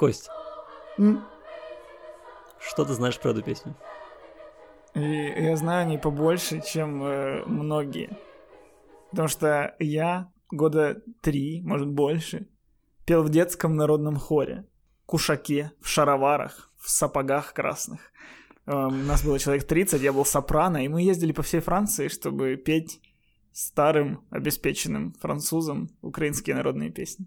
Кость, М? что ты знаешь про эту песню? И я знаю о ней побольше, чем э, многие. Потому что я года три, может больше, пел в детском народном хоре. Кушаке, в шароварах, в сапогах красных. Эм, У нас было человек 30, я был сопрано, и мы ездили по всей Франции, чтобы петь старым, обеспеченным французам украинские народные песни.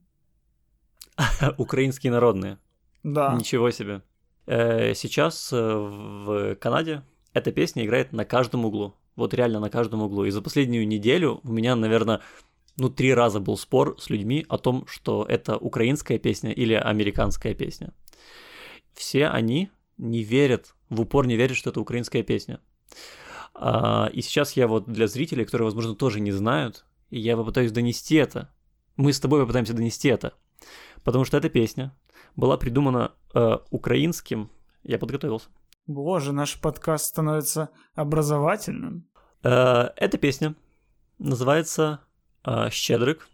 Украинские народные. Да. Ничего себе. Э, Сейчас э, в Канаде эта песня играет на каждом углу. Вот реально на каждом углу. И за последнюю неделю у меня, наверное, ну, три раза был спор с людьми о том, что это украинская песня или американская песня. Все они не верят, в упор не верят, что это украинская песня. А, И сейчас я вот для зрителей, которые, возможно, тоже не знают, я попытаюсь донести это. Мы с тобой попытаемся донести это. Потому что эта песня была придумана э, украинским. Я подготовился. Боже, наш подкаст становится образовательным. Э, эта песня называется э, «Щедрик».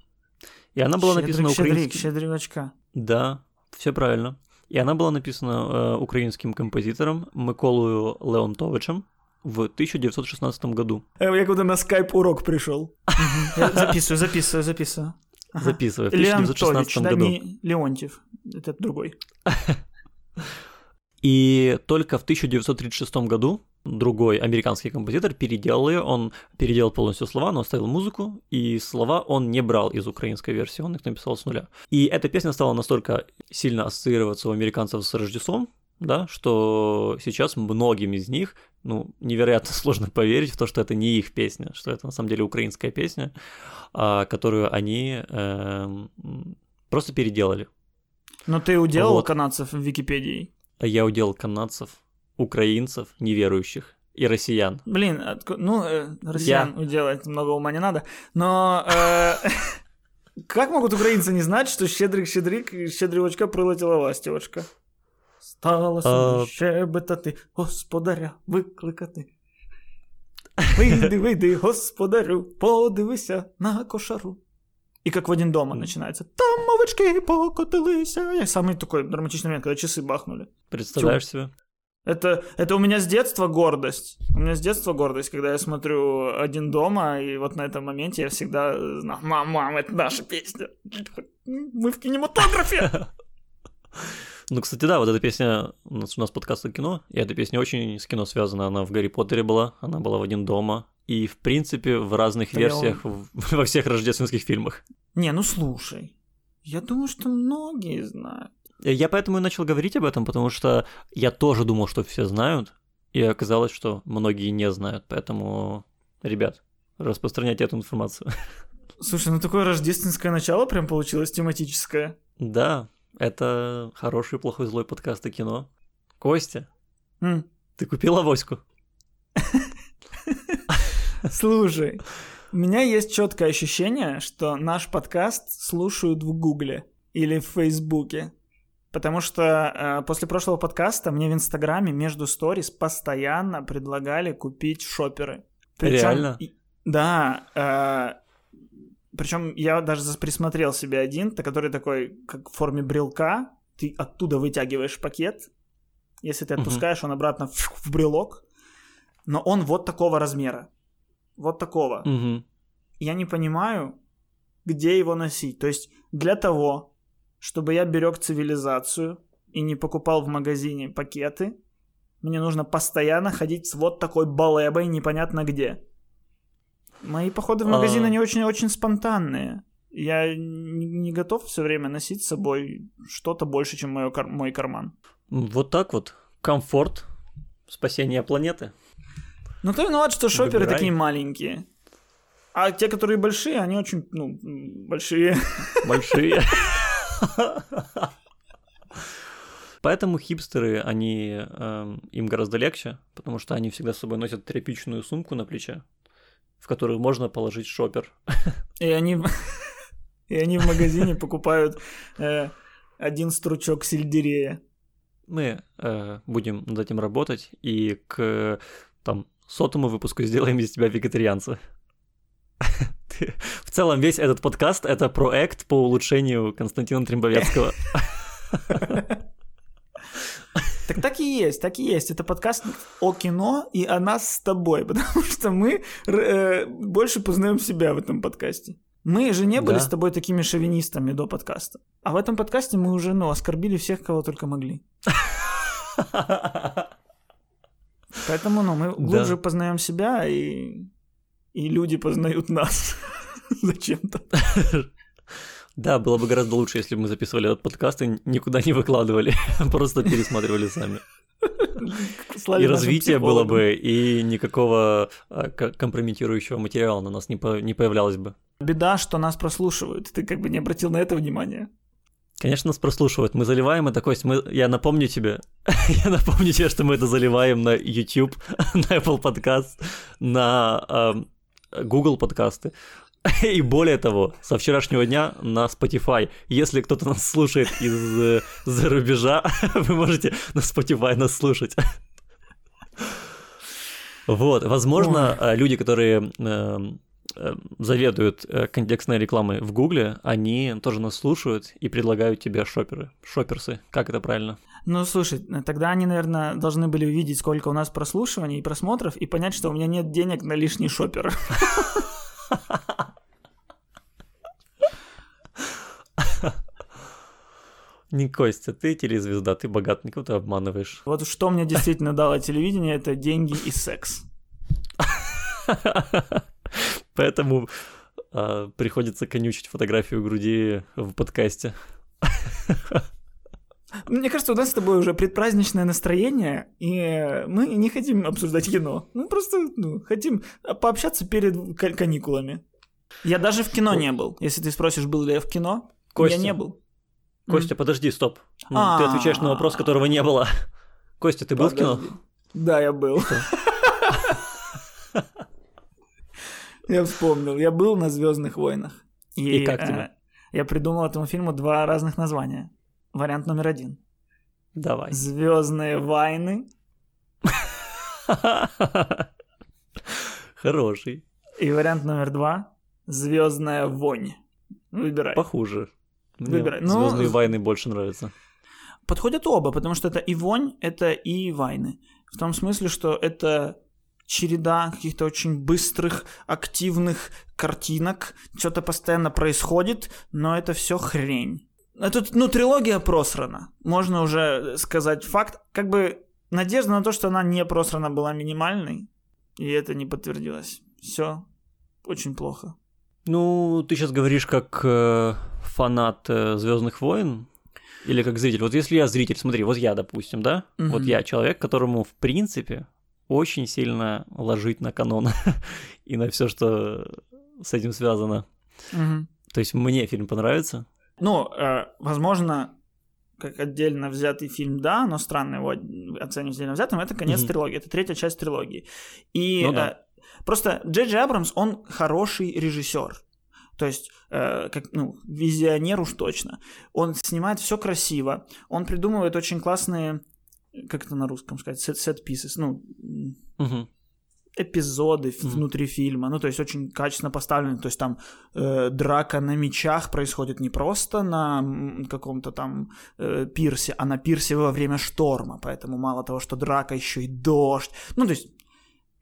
И она была Щедрик, написана щедрик, украинским... щедрівочка. Да, все правильно. И она была написана э, украинским композитором Миколою Леонтовичем в 1916 году. Э, Я куда на скайп урок пришел. Записываю, записываю, записываю. Записывая в Леонтович, 1916 да, году. не Леонтьев. Это другой. И только в 1936 году другой американский композитор переделал ее, он переделал полностью слова, но оставил музыку, и слова он не брал из украинской версии, он их написал с нуля. И эта песня стала настолько сильно ассоциироваться у американцев с Рождеством, да, что сейчас многим из них, ну, невероятно сложно поверить в то, что это не их песня, что это на самом деле украинская песня, а, которую они эм, просто переделали. Но ты уделал Вот. канадцев в Википедии? А я удел канадцев, украинцев, неверующих и россиян. Блин, отко- ну, э, россиян уделать много ума не надо. Но э, как могут украинцы не знать, что щедрик-щедрик, щедрівочка прилетіла ластівочка? Стала собі щебетати, господаря викликати. Вийди, вийди, господарю, подивися на кошару. И как в один дома начинается. Там мовички покотилися. Я самый такой драматичный момент, когда часы бахнули. Представляешь себе? Это, это у меня с детства гордость. У меня с детства гордость, когда я смотрю «Один дома», и вот на этом моменте я всегда знаю, мам, мам, это наша песня. Мы в кинематографе. Ну, кстати, да, вот эта песня, у нас, у нас подкаст о кино, и эта песня очень с кино связана. Она в Гарри Поттере была, она была в «Один дома», и, в принципе, в разных я версиях в- во всех рождественских фильмах. Не, ну слушай. Я думаю, что многие знают. Я поэтому и начал говорить об этом, потому что я тоже думал, что все знают, и оказалось, что многие не знают. Поэтому, ребят, распространяйте эту информацию. Слушай, ну такое рождественское начало прям получилось тематическое. Да, это хороший, плохой, злой подкаст о кино. Костя, М, ты купил авоську? Слушай, у меня есть четкое ощущение, что наш подкаст слушают в Гугле или в Фейсбуке. Потому что э, после прошлого подкаста мне в Инстаграме между сторис постоянно предлагали купить шоперы. Реально? и- да. Причем я даже присмотрел себе один, который такой, как в форме брелка. Ты оттуда вытягиваешь пакет. Если ты отпускаешь, он обратно в, брелок. Но он вот такого размера. Вот такого я не понимаю, где его носить. То есть для того, чтобы я берег цивилизацию и не покупал в магазине пакеты, мне нужно постоянно ходить с вот такой балебой непонятно где. Мои походы в магазин, А. они очень-очень спонтанные. Я не, готов все время носить с собой что-то больше, чем моё кар- мой карман. Вот так вот. Комфорт, спасение планеты. Ну ты виноват, что шоперы Выбирай. такие маленькие. А те, которые большие, они очень, ну, большие. Большие. Поэтому хипстеры, они эм, им гораздо легче, потому что они всегда с собой носят тряпичную сумку на плече, в которую можно положить шопер. И они, и они в магазине покупают э, один стручок сельдерея. Мы э, будем над этим работать и к там сотому выпуску сделаем из тебя вегетарианца. В целом весь этот подкаст это проект по улучшению Константина Трембовецкого. Так так и есть, так и есть. Это подкаст о кино и о нас с тобой, потому что мы э, больше познаем себя в этом подкасте. Мы же не были Да. с тобой такими шовинистами до подкаста. А в этом подкасте мы уже, ну, оскорбили всех, кого только могли. Поэтому, ну, мы глубже познаем себя, и, и люди познают нас зачем-то. Да, было бы гораздо лучше, если бы мы записывали этот подкаст и никуда не выкладывали, просто пересматривали сами. И развитие было бы, и никакого а, компрометирующего материала на нас не, по- не появлялось бы. Беда, что нас прослушивают. Ты как бы не обратил на это внимания. Конечно, нас прослушивают. Мы заливаем это, Кость. Мы... Я напомню тебе, я напомню тебе, что мы это заливаем на YouTube, на Apple Podcast, на эм, Google подкасты. И более того, со вчерашнего дня на Spotify. Если кто-то нас слушает из э, за рубежа, вы можете на Spotify нас слушать. Вот, возможно, э, люди, которые э, заведуют контекстной рекламой в Гугле, они тоже нас слушают и предлагают тебе шоперы, шоперсы, как это правильно? Ну, слушай, тогда они, наверное, должны были увидеть, сколько у нас прослушиваний и просмотров, и понять, что у меня нет денег на лишний шопер. Не Костя, ты телезвезда, ты богат, никого ты обманываешь. Вот что мне действительно дало телевидение, это деньги и секс. Поэтому а, приходится конючить фотографию груди в подкасте. Мне кажется, у нас с тобой уже предпраздничное настроение, и мы не хотим обсуждать кино. Мы просто ну, хотим пообщаться перед ка- каникулами. Я даже в кино не был. Если ты спросишь, был ли я в кино, Костя. я не был. Костя, подожди, стоп. Ну, Ты отвечаешь на вопрос, которого не было. Костя, ты был в кино? Подожди. Да, я был. Я вспомнил. Я был на Звездных войнах. И как э, тебе? Я придумал этому фильму два разных названия. Вариант номер один. Давай. Звездные войны. Хороший. И вариант номер два. Звездная вонь. Выбирай. Похуже. Мне Выбирай. Ну, Звездные войны больше нравятся. Подходят оба, потому что это и вонь, это и войны. В том смысле, что это череда каких-то очень быстрых, активных картинок. Что-то постоянно происходит, но это все хрень. Это, ну, трилогия просрана. Можно уже сказать факт. Как бы надежда на то, что она не просрана, была минимальной. И это не подтвердилось. Все очень плохо. Ну, ты сейчас говоришь как э, фанат Звездных войн или как зритель. Вот если я зритель, смотри, вот я, допустим, да, Мгм. вот я человек, которому в принципе очень сильно ложить на канон и на все, что с этим связано. Мгм. То есть мне фильм понравится. Ну, э, возможно, как отдельно взятый фильм, да, но странно его оценивать отдельно взятым, это конец Мгм. трилогии, это третья часть трилогии. И Ну да. э, просто Джей Джей Абрамс, он хороший режиссер. То есть, э, как, ну, визионер уж точно. Он снимает все красиво, он придумывает очень классные, как это на русском сказать, сет-писы, ну, Мгм. Эпизоды Мгм. внутри фильма, ну то есть очень качественно поставлены, то есть там э, драка на мечах происходит не просто на каком-то там э, пирсе, а на пирсе во время шторма, поэтому мало того, что драка, еще и дождь, ну то есть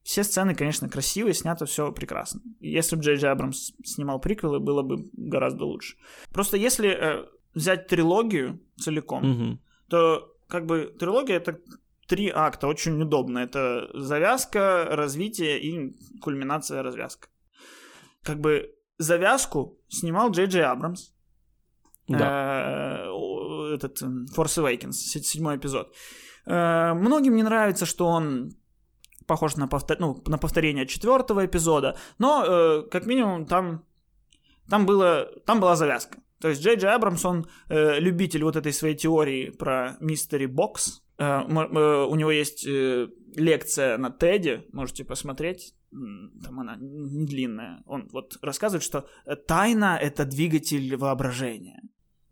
все сцены, конечно, красивые, снято все прекрасно. Если бы Джей Джей Абрамс снимал приквелы, было бы гораздо лучше. Просто если э, взять трилогию целиком, Мгм. то как бы трилогия это три акта, очень удобно. Это завязка, развитие и кульминация развязка. Как бы завязку снимал Джей Джей Абрамс. Да. Э, Этот Force Awakens, се- седьмой эпизод. Э, Многим не нравится, что он похож на, повтор... ну, на повторение четвертого эпизода, но э, как минимум там, там, было... там была завязка. То есть Джей Джей Абрамс, он э, любитель вот этой своей теории про мистери бокс. Э, э, у него есть э, лекция на Теде, можете посмотреть. Там она не длинная. Он вот рассказывает, что тайна — это двигатель воображения.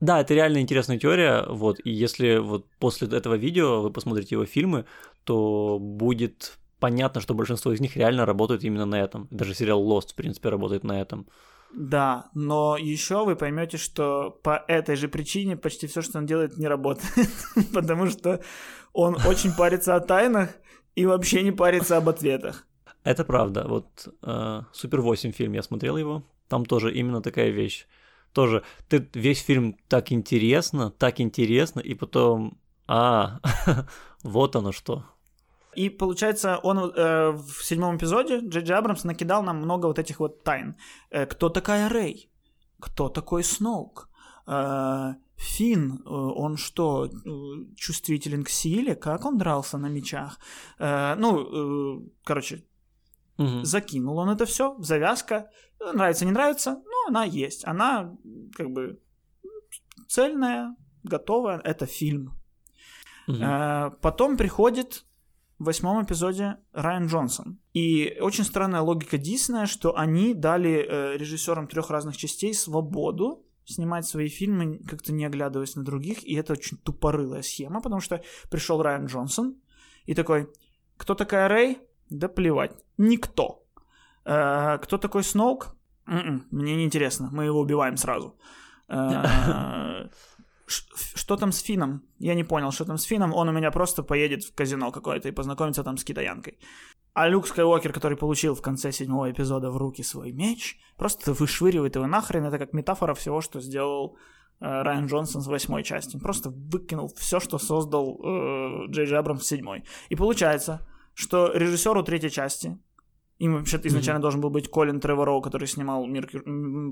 Да, это реально интересная теория, вот, и если вот после этого видео вы посмотрите его фильмы, то будет понятно, что большинство из них реально работают именно на этом. Даже сериал Lost, в принципе, работает на этом. Да, но еще вы поймете, что по этой же причине почти все, что он делает, не работает. Потому что он очень парится о тайнах и вообще не парится об ответах. Это правда. Вот э, Супер 8 фильм, я смотрел его. Там тоже именно такая вещь. Тоже ты весь фильм так интересно, так интересно, и потом, а, вот оно что. И получается, он э, в седьмом эпизоде Джей Абрамс накидал нам много вот этих вот тайн. Э, кто такая Рэй? Кто такой Сноук? Э, Финн, э, он что, э, чувствителен к силе? Как он дрался на мечах? Э, ну, э, короче, угу. закинул он это все, завязка. Нравится, не нравится, но она есть. Она как бы цельная, готовая. Это фильм. Угу. Потом приходит в восьмом эпизоде Райан Джонсон. И очень странная логика Диснея, что они дали э, режиссерам трех разных частей свободу снимать свои фильмы, как-то не оглядываясь на других, и это очень тупорылая схема, потому что пришел Райан Джонсон и такой, кто такая Рэй? Да плевать, никто. Э, кто такой Сноук? М-м, мне не интересно, мы его убиваем сразу. Э, что там с Фином? Я не понял, что там с Фином. Он у меня просто поедет в казино какое-то и познакомится там с китаянкой. А Люк Скайуокер, который получил в конце седьмого эпизода в руки свой меч, просто вышвыривает его нахрен. Это как метафора всего, что сделал э, Райан Джонсон с восьмой части. Он просто выкинул все, что создал э, Джей Джей Абрамс в седьмой. И получается, что режиссеру третьей части им вообще-то изначально mm-hmm. должен был быть Колин Тревороу, который снимал мир,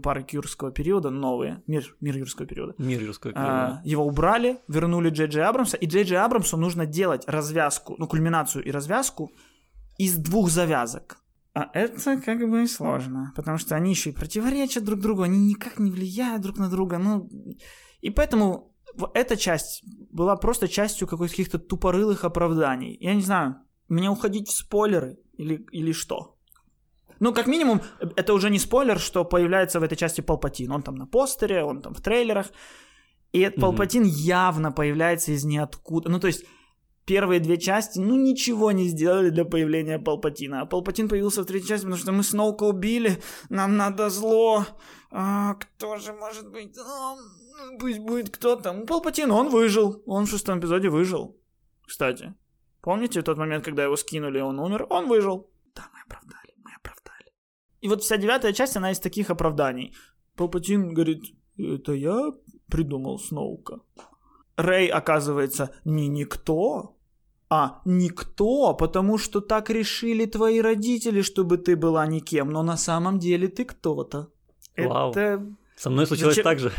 парк юрского периода, новые, мир, мир юрского периода. Мир юрского а, периода. А, его убрали, вернули Джей Джей Абрамса, и Джей Джей Абрамсу нужно делать развязку, ну, кульминацию и развязку из двух завязок. А это как бы сложно, потому что они еще и противоречат друг другу, они никак не влияют друг на друга, ну... И поэтому эта часть была просто частью каких-то тупорылых оправданий. Я не знаю, мне уходить в спойлеры или, или что? Ну, как минимум, это уже не спойлер, что появляется в этой части Палпатин. Он там на постере, он там в трейлерах. И этот mm-hmm. Палпатин явно появляется из ниоткуда. Ну, то есть, первые две части, ну, ничего не сделали для появления Палпатина. А Палпатин появился в третьей части, потому что мы Сноука убили, нам надо зло. А, кто же может быть? А, пусть будет кто там. Палпатин, он выжил. Он в шестом эпизоде выжил. Кстати. Помните тот момент, когда его скинули, он умер? Он выжил. Да, мы оправдали. И вот вся девятая часть, она из таких оправданий. Палпатин говорит, это я придумал Сноука. Рэй, оказывается, не никто, а никто, потому что так решили твои родители, чтобы ты была никем, но на самом деле ты кто-то. Вау. Это... Со мной случилось Зачем... так же.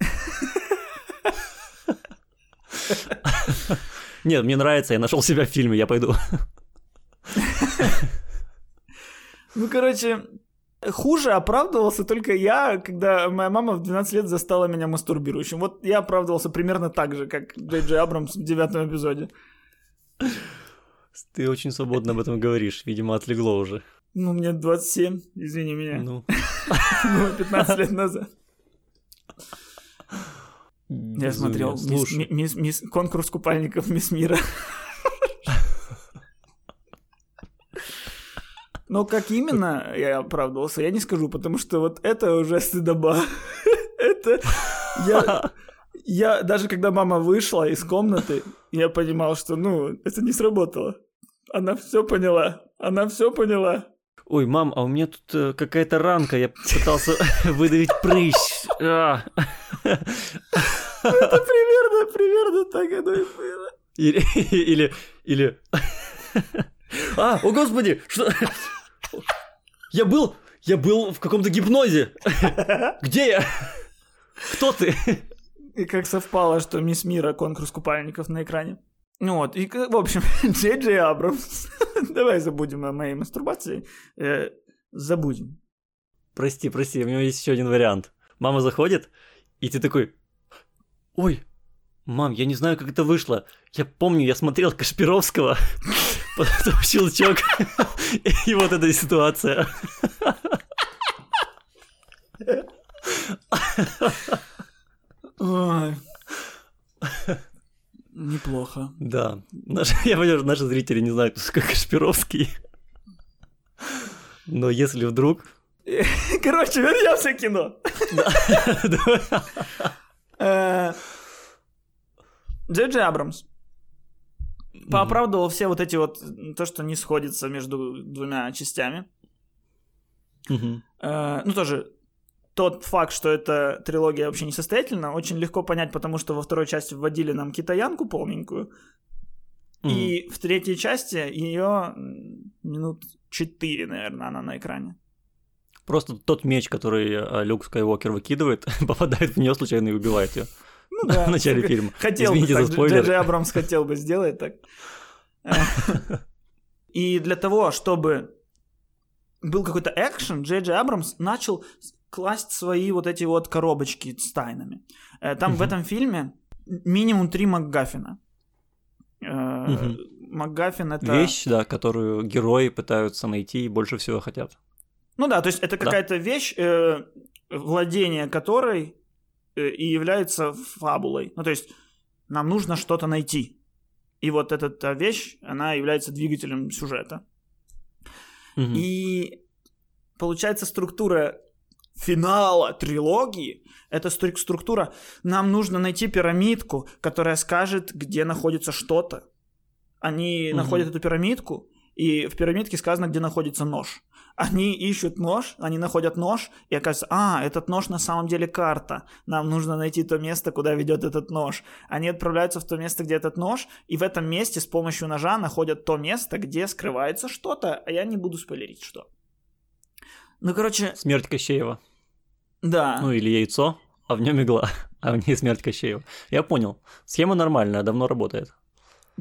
Нет, мне нравится, я нашел себя в фильме, я пойду. Ну, короче, Хуже оправдывался только я, когда моя мама в 12 лет застала меня мастурбирующим. Вот я оправдывался примерно так же, как Джей Джей Абрамс в девятом эпизоде. Ты очень свободно об этом говоришь, видимо, отлегло уже. Ну, мне 27, извини меня. Ну. 15 лет назад. Я смотрел конкурс купальников Мисс Мира. Но как именно я оправдывался, я не скажу, потому что вот это уже стыдоба. Это я... Я даже когда мама вышла из комнаты, я понимал, что, ну, это не сработало. Она все поняла. Она все поняла. Ой, мам, а у меня тут э, какая-то ранка, я пытался выдавить прыщ. А. Это примерно, примерно так оно и было. Или, или, или... А, о господи, что... Я был, я был в каком-то гипнозе. Где я? Кто ты? И как совпало, что Мисс Мира конкурс купальников на экране. Ну вот, и, в общем, Джей Джей Абрамс. Давай забудем о моей мастурбации. Э, забудем. Прости, прости, у меня есть еще один вариант. Мама заходит, и ты такой, ой, мам, я не знаю, как это вышло. Я помню, я смотрел Кашпировского потом щелчок, и вот эта ситуация. Ой. Неплохо. Да. Наши, я понимаю, наши зрители не знают, как Кашпировский. Но если вдруг... Короче, вернемся к кино. Э, Джей Джей Абрамс пооправдывал все вот эти вот, то, что не сходится между двумя частями. Э, ну, тоже тот факт, что эта трилогия вообще несостоятельна, очень легко понять, потому что во второй части вводили нам китаянку полненькую, mm и в третьей части ее минут четыре, наверное, она на экране. Просто тот меч, который э, Люк Скайуокер выкидывает, попадает в нее случайно и убивает ее. Ну да. В начале фильма. Хотел Извините бы, за спойлер. Джей Абрамс хотел бы сделать так. И для того, чтобы был какой-то экшен, Джей Джей Абрамс начал класть свои вот эти вот коробочки с тайнами. Э, там в этом фильме минимум три МакГаффина. Э, МакГаффин это... Вещь, да, которую герои пытаются найти и больше всего хотят. Ну да, то есть это какая-то да. вещь, э, владение которой и является фабулой. Ну то есть нам нужно что-то найти. И вот эта вещь, она является двигателем сюжета. Угу. И получается структура финала трилогии это структура. Нам нужно найти пирамидку, которая скажет, где находится что-то. Они угу. находят эту пирамидку, и в пирамидке сказано, где находится нож. Они ищут нож, они находят нож, и оказывается, а, этот нож на самом деле карта. Нам нужно найти то место, куда ведет этот нож. Они отправляются в то место, где этот нож, и в этом месте с помощью ножа находят то место, где скрывается что-то, а я не буду спойлерить, что. Ну, короче... Смерть Кощеева. Да. Ну, или яйцо, а в нем игла, а в ней смерть Кощеева. Я понял. Схема нормальная, давно работает.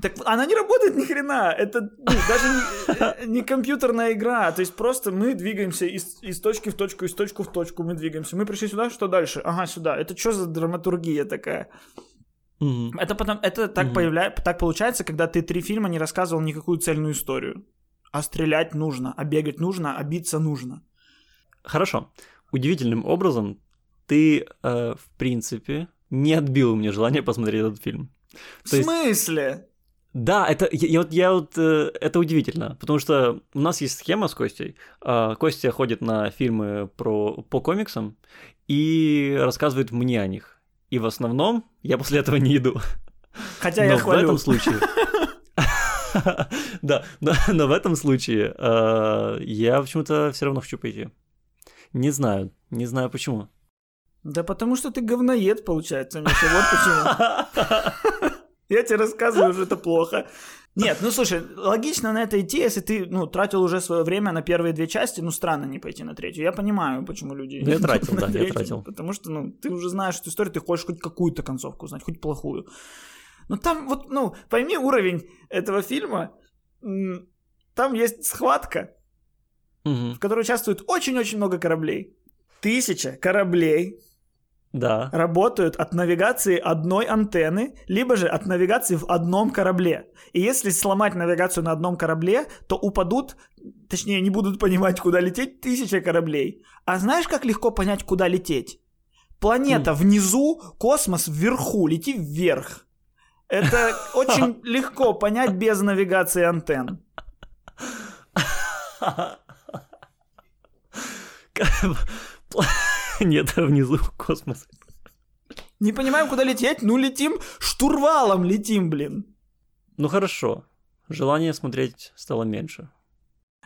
Так она не работает ни хрена. Это ну, даже не, э, не компьютерная игра. То есть просто мы двигаемся из, из точки в точку, из точки в точку мы двигаемся. Мы пришли сюда, что дальше? Ага, сюда. Это что за драматургия такая? Mm-hmm. Это потом, это так mm-hmm. появля... так получается, когда ты три фильма не рассказывал никакую цельную историю. А стрелять нужно, а бегать нужно, а биться нужно. Хорошо. Удивительным образом ты, э, в принципе, не отбил у меня желание посмотреть этот фильм. В То смысле? Да, это я, вот я вот э, это удивительно, потому что у нас есть схема с Костей. Э, Костя ходит на фильмы про по комиксам и рассказывает мне о них. И в основном я после этого не иду. Хотя но я хвалю. в этом случае. Да, но в этом случае э, я почему-то все равно хочу пойти. Не знаю, не знаю почему. Да потому что ты говноед, получается, Миша, вот почему. Я тебе рассказываю, что это плохо. Нет, ну слушай, логично на это идти, если ты, ну, тратил уже свое время на первые две части, ну, странно не пойти на третью. Я понимаю, почему люди... Я тратил, да, я тратил. Потому что, ну, ты уже знаешь эту историю, ты хочешь хоть какую-то концовку узнать, хоть плохую. Но там вот, ну, пойми уровень этого фильма, там есть схватка, в которой участвует очень-очень много кораблей. Тысяча кораблей да. работают от навигации одной антенны, либо же от навигации в одном корабле. И если сломать навигацию на одном корабле, то упадут, точнее, не будут понимать, куда лететь, тысячи кораблей. А знаешь, как легко понять, куда лететь? Планета mm. внизу, космос вверху, лети вверх. Это очень легко понять без навигации антенн. Нет, внизу космос. Не понимаем, куда лететь? Ну, летим, штурвалом летим, блин. Ну, хорошо. Желание смотреть стало меньше.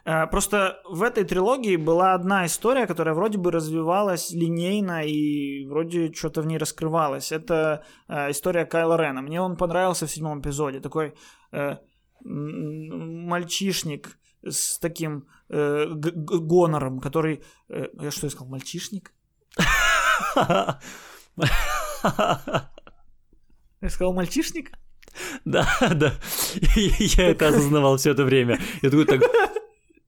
Э, просто в этой трилогии была одна история, которая вроде бы развивалась линейно и вроде что-то в ней раскрывалось. Это э, история Кайла Рена. Мне он понравился в седьмом эпизоде. Такой э, мальчишник с таким э, гонором, который... Э, я что, искал? Мальчишник? Я сказал мальчишник? Да, да. Я это осознавал все это время. Я такой так...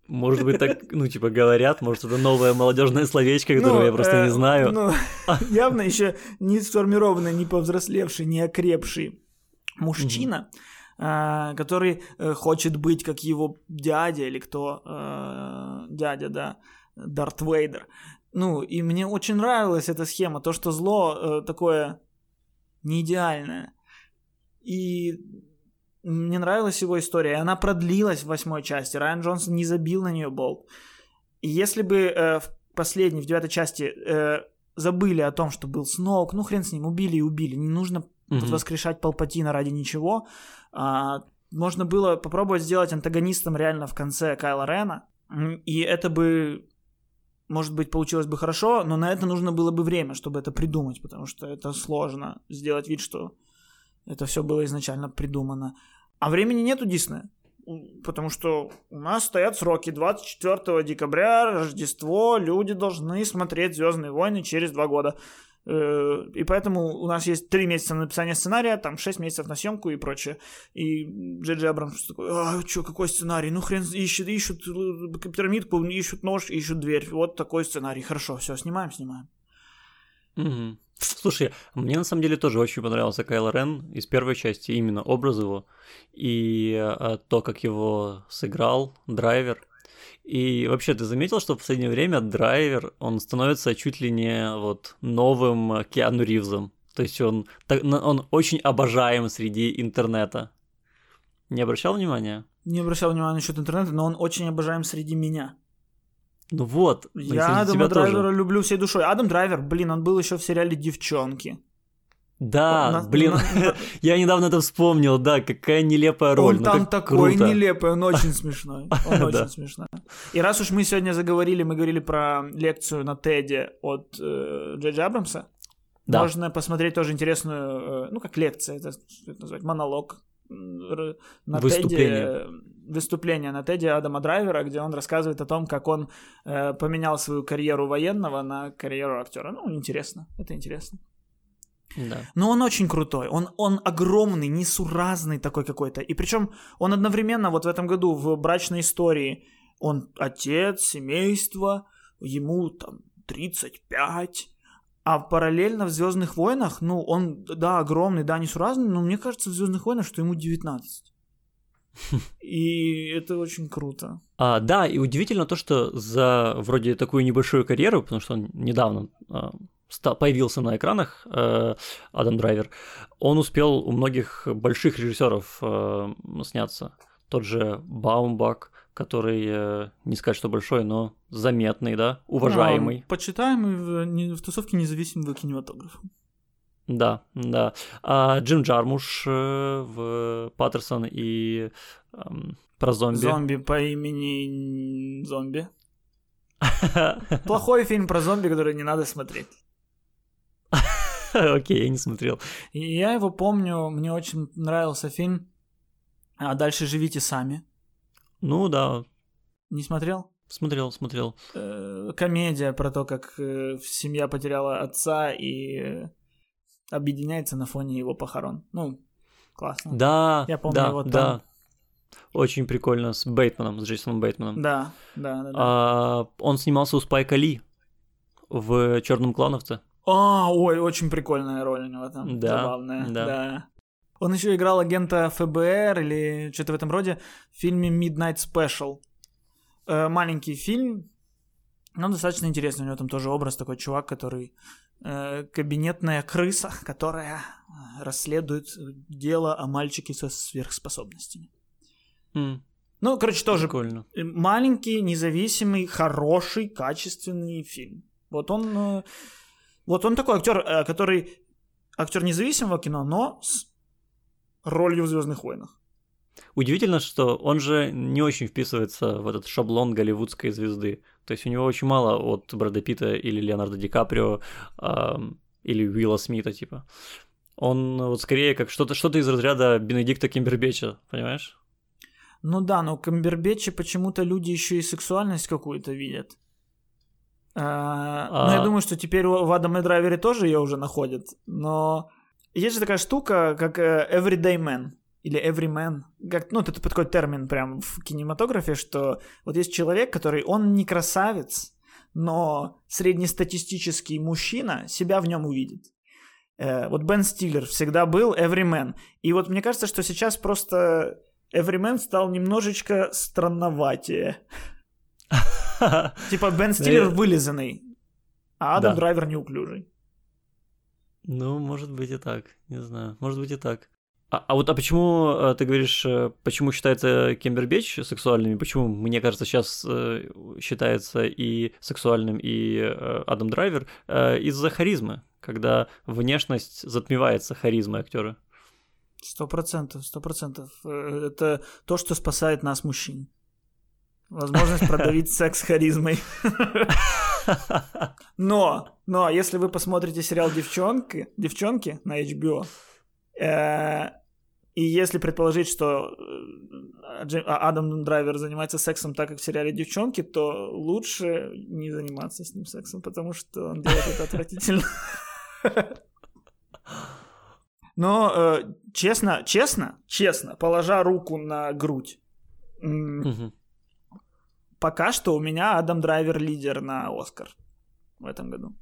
Может быть, так, ну, типа, говорят, может, это новое молодежное словечко, которое ну, я просто э, не знаю. Ну, явно еще не сформированный, не повзрослевший, не окрепший мужчина, э, который э, хочет быть как его дядя или кто, э, дядя, да, Дарт Вейдер. Ну, и мне очень нравилась эта схема, то, что зло э, такое не идеальное. И мне нравилась его история, и она продлилась в восьмой части. Райан Джонсон не забил на нее болт. И если бы э, последней, в девятой части, э, забыли о том, что был Сноук, ну хрен с ним, убили и убили, не нужно Мгм. воскрешать Палпатина ради ничего. А, можно было попробовать сделать антагонистом реально в конце Кайла Рена, и это бы, может быть, получилось бы хорошо, но на это нужно было бы время, чтобы это придумать, потому что это сложно сделать вид, что это все было изначально придумано. А времени нет у Диснея. Потому что у нас стоят сроки 24 декабря, Рождество, люди должны смотреть Звездные войны через два года. Э, И поэтому у нас есть три месяца на написание сценария, там шесть месяцев на съемку и прочее. И Джей Джей Абрамс такой, а, чё, какой сценарий? Ну, хрен, ищут, ищут э, пирамидку, ищут нож, ищут дверь. Вот такой сценарий. Хорошо, все, снимаем, снимаем. Мгм. Слушай, мне на самом деле тоже очень понравился Кайло Рен из первой части, именно образ его и э, то, как его сыграл драйвер. И вообще, ты заметил, что в последнее время драйвер, он становится чуть ли не вот новым э, Киану Ривзом. То есть он, он очень обожаем среди интернета. Не обращал внимания? Не обращал внимания насчет интернета, но он очень обожаем среди меня. Ну вот, Я Адама тебя тоже. Драйвера люблю всей душой. Адам Драйвер, блин, он был еще в сериале «Девчонки». Да, У нас- блин, у нас- я недавно это вспомнил, да, какая нелепая роль. Он ну там как такой круто. нелепый, он очень смешной. Он Да. очень смешной. И раз уж мы сегодня заговорили, мы говорили про лекцию на Теде от э, Джей Абрамса, Да. можно посмотреть тоже интересную, э, ну как лекция, это, это называть, монолог на Выступление. Теде, выступление на Теде Адама Драйвера, где он рассказывает о том, как он э, поменял свою карьеру военного на карьеру актера. Ну, интересно, это интересно. Да. Но он очень крутой, он, он огромный, несуразный такой какой-то. И причем он одновременно вот в этом году в брачной истории, он отец, семейство, ему там 35, а параллельно в Звездных войнах, ну, он, да, огромный, да, несуразный, но мне кажется в Звездных войнах, что ему 19. И это очень круто. А, да, и удивительно то, что за вроде такую небольшую карьеру, потому что он недавно а, появился на экранах, э, Адам Драйвер, он успел у многих больших режиссеров э, сняться. Тот же Баумбак, который, э, не сказать, что большой, но заметный, да, уважаемый. А, почитаемый в, в тусовке независимого кинематографа. Да, да. А Джим Джармуш э, в Паттерсон и эм, про зомби. Зомби по имени Зомби. Плохой фильм про зомби, который не надо смотреть. Окей, я не смотрел. И я его помню, мне очень нравился фильм «А дальше живите сами». Ну да, Не смотрел? смотрел, смотрел. Э, комедия про то, как э, семья потеряла отца и э, объединяется на фоне его похорон. Ну, классно. Да, Я помню да, его там. да. Очень прикольно с Бейтманом, с Джейсоном Бейтманом. Да, да, да. да. А, он снимался у Спайка Ли в Черном клановце. А, ой, очень прикольная роль у него там. Да, Забавная, да. да. Он еще играл агента ФБР или что-то в этом роде в фильме Midnight Special. Э, маленький фильм, но достаточно интересный. У него там тоже образ такой чувак, который э, кабинетная крыса, которая э, расследует дело о мальчике со сверхспособностями. М, Ну, короче, тоже Прикольно. маленький, независимый, хороший, качественный фильм. Вот он, э, вот он такой актер, э, который актер независимого кино, но с ролью в Звездных войнах. Удивительно, что он же не очень вписывается в этот шаблон голливудской звезды. То есть у него очень мало от Брэда Питта или Леонардо Ди Каприо ам, или Уилла Смита, типа. Он вот скорее как что-то что из разряда Бенедикта Кимбербеча, понимаешь? Ну да, но в Камбербэтче почему-то люди еще и сексуальность какую-то видят. А, А- Ну, я думаю, что теперь в Адаме Драйвере тоже ее уже находят. Но есть же такая штука, как э, Everyday Man или Everyman. Как, ну, это такой термин прям в кинематографе, что вот есть человек, который, он не красавец, но среднестатистический мужчина себя в нем увидит. Э, вот Бен Стиллер всегда был Everyman. И вот мне кажется, что сейчас просто Everyman стал немножечко странноватее. Типа Бен Стиллер вылизанный, а Адам Да. Драйвер неуклюжий. Ну, может быть и так, не знаю, может быть и так. А, а вот а почему э, ты говоришь, э, почему считается Кембербэтч сексуальным? Почему, мне кажется, сейчас э, считается и сексуальным, и Адам Драйвер? Из-за харизмы, когда внешность затмевается харизмой актера. Сто процентов, сто процентов. Это то, что спасает нас, мужчин. Возможность продавить секс харизмой. Но, но, если вы посмотрите сериал «Девчонки», «Девчонки» на HBO, э, и если предположить, что э, а, Адам Драйвер занимается сексом так, как в сериале «Девчонки», то лучше не заниматься с ним сексом, потому что он делает это отвратительно. Но э, честно, честно, честно, положа руку на грудь, пока что у меня Адам Драйвер лидер на Оскар в этом году.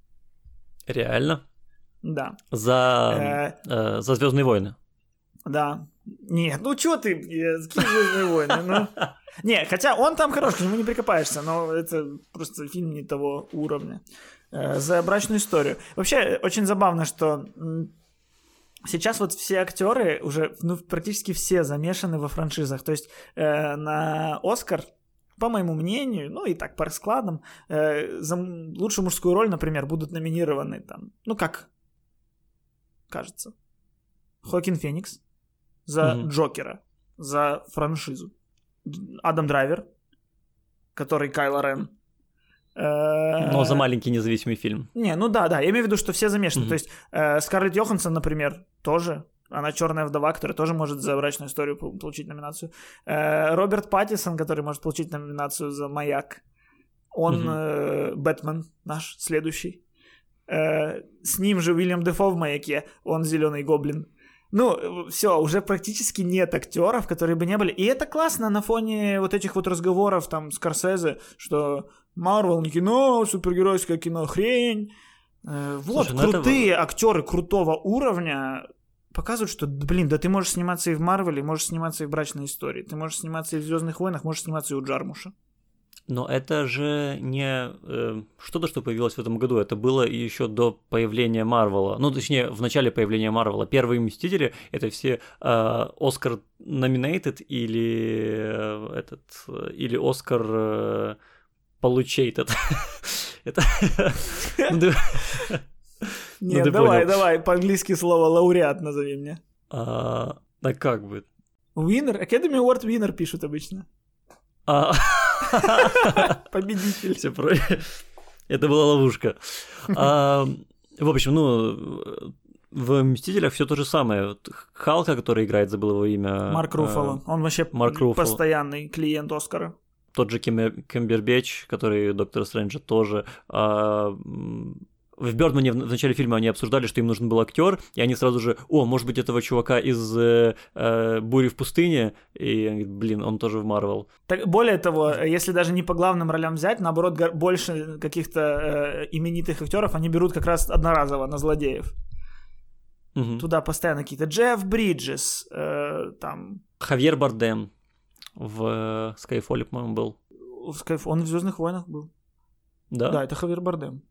Реально? Да. За, э, э, за Звездные войны. Да. Нет, ну чё ты, какие Звездные войны? Ну. Не, хотя он там хороший, к нему не прикопаешься, но это просто фильм не того уровня. Э, за брачную историю. Вообще, очень забавно, что сейчас вот все актеры уже, ну, практически все замешаны во франшизах. То есть э, на Оскар по моему мнению, ну и так по раскладам, э, за лучшую мужскую роль, например, будут номинированы там, ну как кажется, Хокин Феникс за mm-hmm. Джокера, за франшизу, Адам Драйвер, который Кайло Рен. Э, Но за маленький независимый фильм. Не, ну да, да, я имею в виду, что все замешаны. Mm-hmm. То есть э, Скарлетт Йоханссон, например, тоже она черная вдова, которая тоже может за брачную историю получить номинацию. Э, Роберт Паттисон, который может получить номинацию за маяк. Он угу. Бэтмен наш следующий. Э, с ним же Уильям Дефо в маяке. Он зеленый гоблин. Ну, все, уже практически нет актеров, которые бы не были. И это классно на фоне вот этих вот разговоров там с Скорсезе, что Марвел не кино, супергеройское кино хрень. Вот, Слушай, ну крутые это... актеры крутого уровня показывают, что, блин, да ты можешь сниматься и в Марвеле, можешь сниматься и в Брачной истории, ты можешь сниматься и в Звездных войнах, можешь сниматься и у Джармуша. Но это же не э, что-то, что появилось в этом году, это было еще до появления Марвела. Ну, точнее, в начале появления Марвела. Первые Мстители — это все э, Оскар номинейтед или э, этот, или Оскар э, получейтед. Это... Ну, ну, Нет, давай, давай, по-английски слово лауреат назови мне. А, а как будет? Winner? Academy Award winner пишут обычно. А... Победитель. Все про... Это была ловушка. А, в общем, ну, в «Мстителях» все то же самое. Халка, который играет, забыл его имя. Марк Руффало. Он вообще Марк Руффало. постоянный клиент Оскара. Тот же Кембербеч, который Доктор Стрэнджа тоже. В Бёрдмане в начале фильма они обсуждали, что им нужен был актер, и они сразу же, о, может быть, этого чувака из э, э, «Бури в пустыне», и блин, он тоже в Марвел. Так, более того, если даже не по главным ролям взять, наоборот, больше каких-то э, именитых актеров они берут как раз одноразово на злодеев. Угу. Туда постоянно какие-то Джефф Бриджес, э, там... Хавьер Бардем в э, Скайфоле, по-моему, был. В Skyfall. Он в Звездных войнах был. Да? Да, это Хавьер Бардем.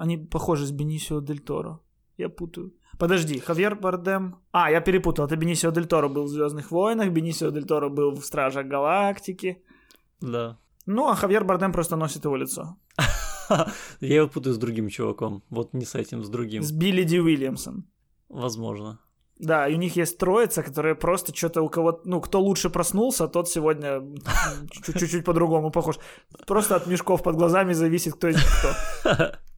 Они похожи с Бенисио Дель Торо. Я путаю. Подожди, Хавьер Бардем. А, я перепутал. Это Бенисио Дель Торо был в Звездных войнах, Бенисио Дель Торо был в Стражах Галактики. Да. Ну, а Хавьер Бардем просто носит его лицо. Я его путаю с другим чуваком. Вот не с этим, с другим. С Билли Ди Уильямсом. Возможно. Да, и у них есть троица, которая просто что-то у кого ну, кто лучше проснулся, тот сегодня чуть-чуть по-другому похож. Просто от мешков под глазами зависит, кто из них кто.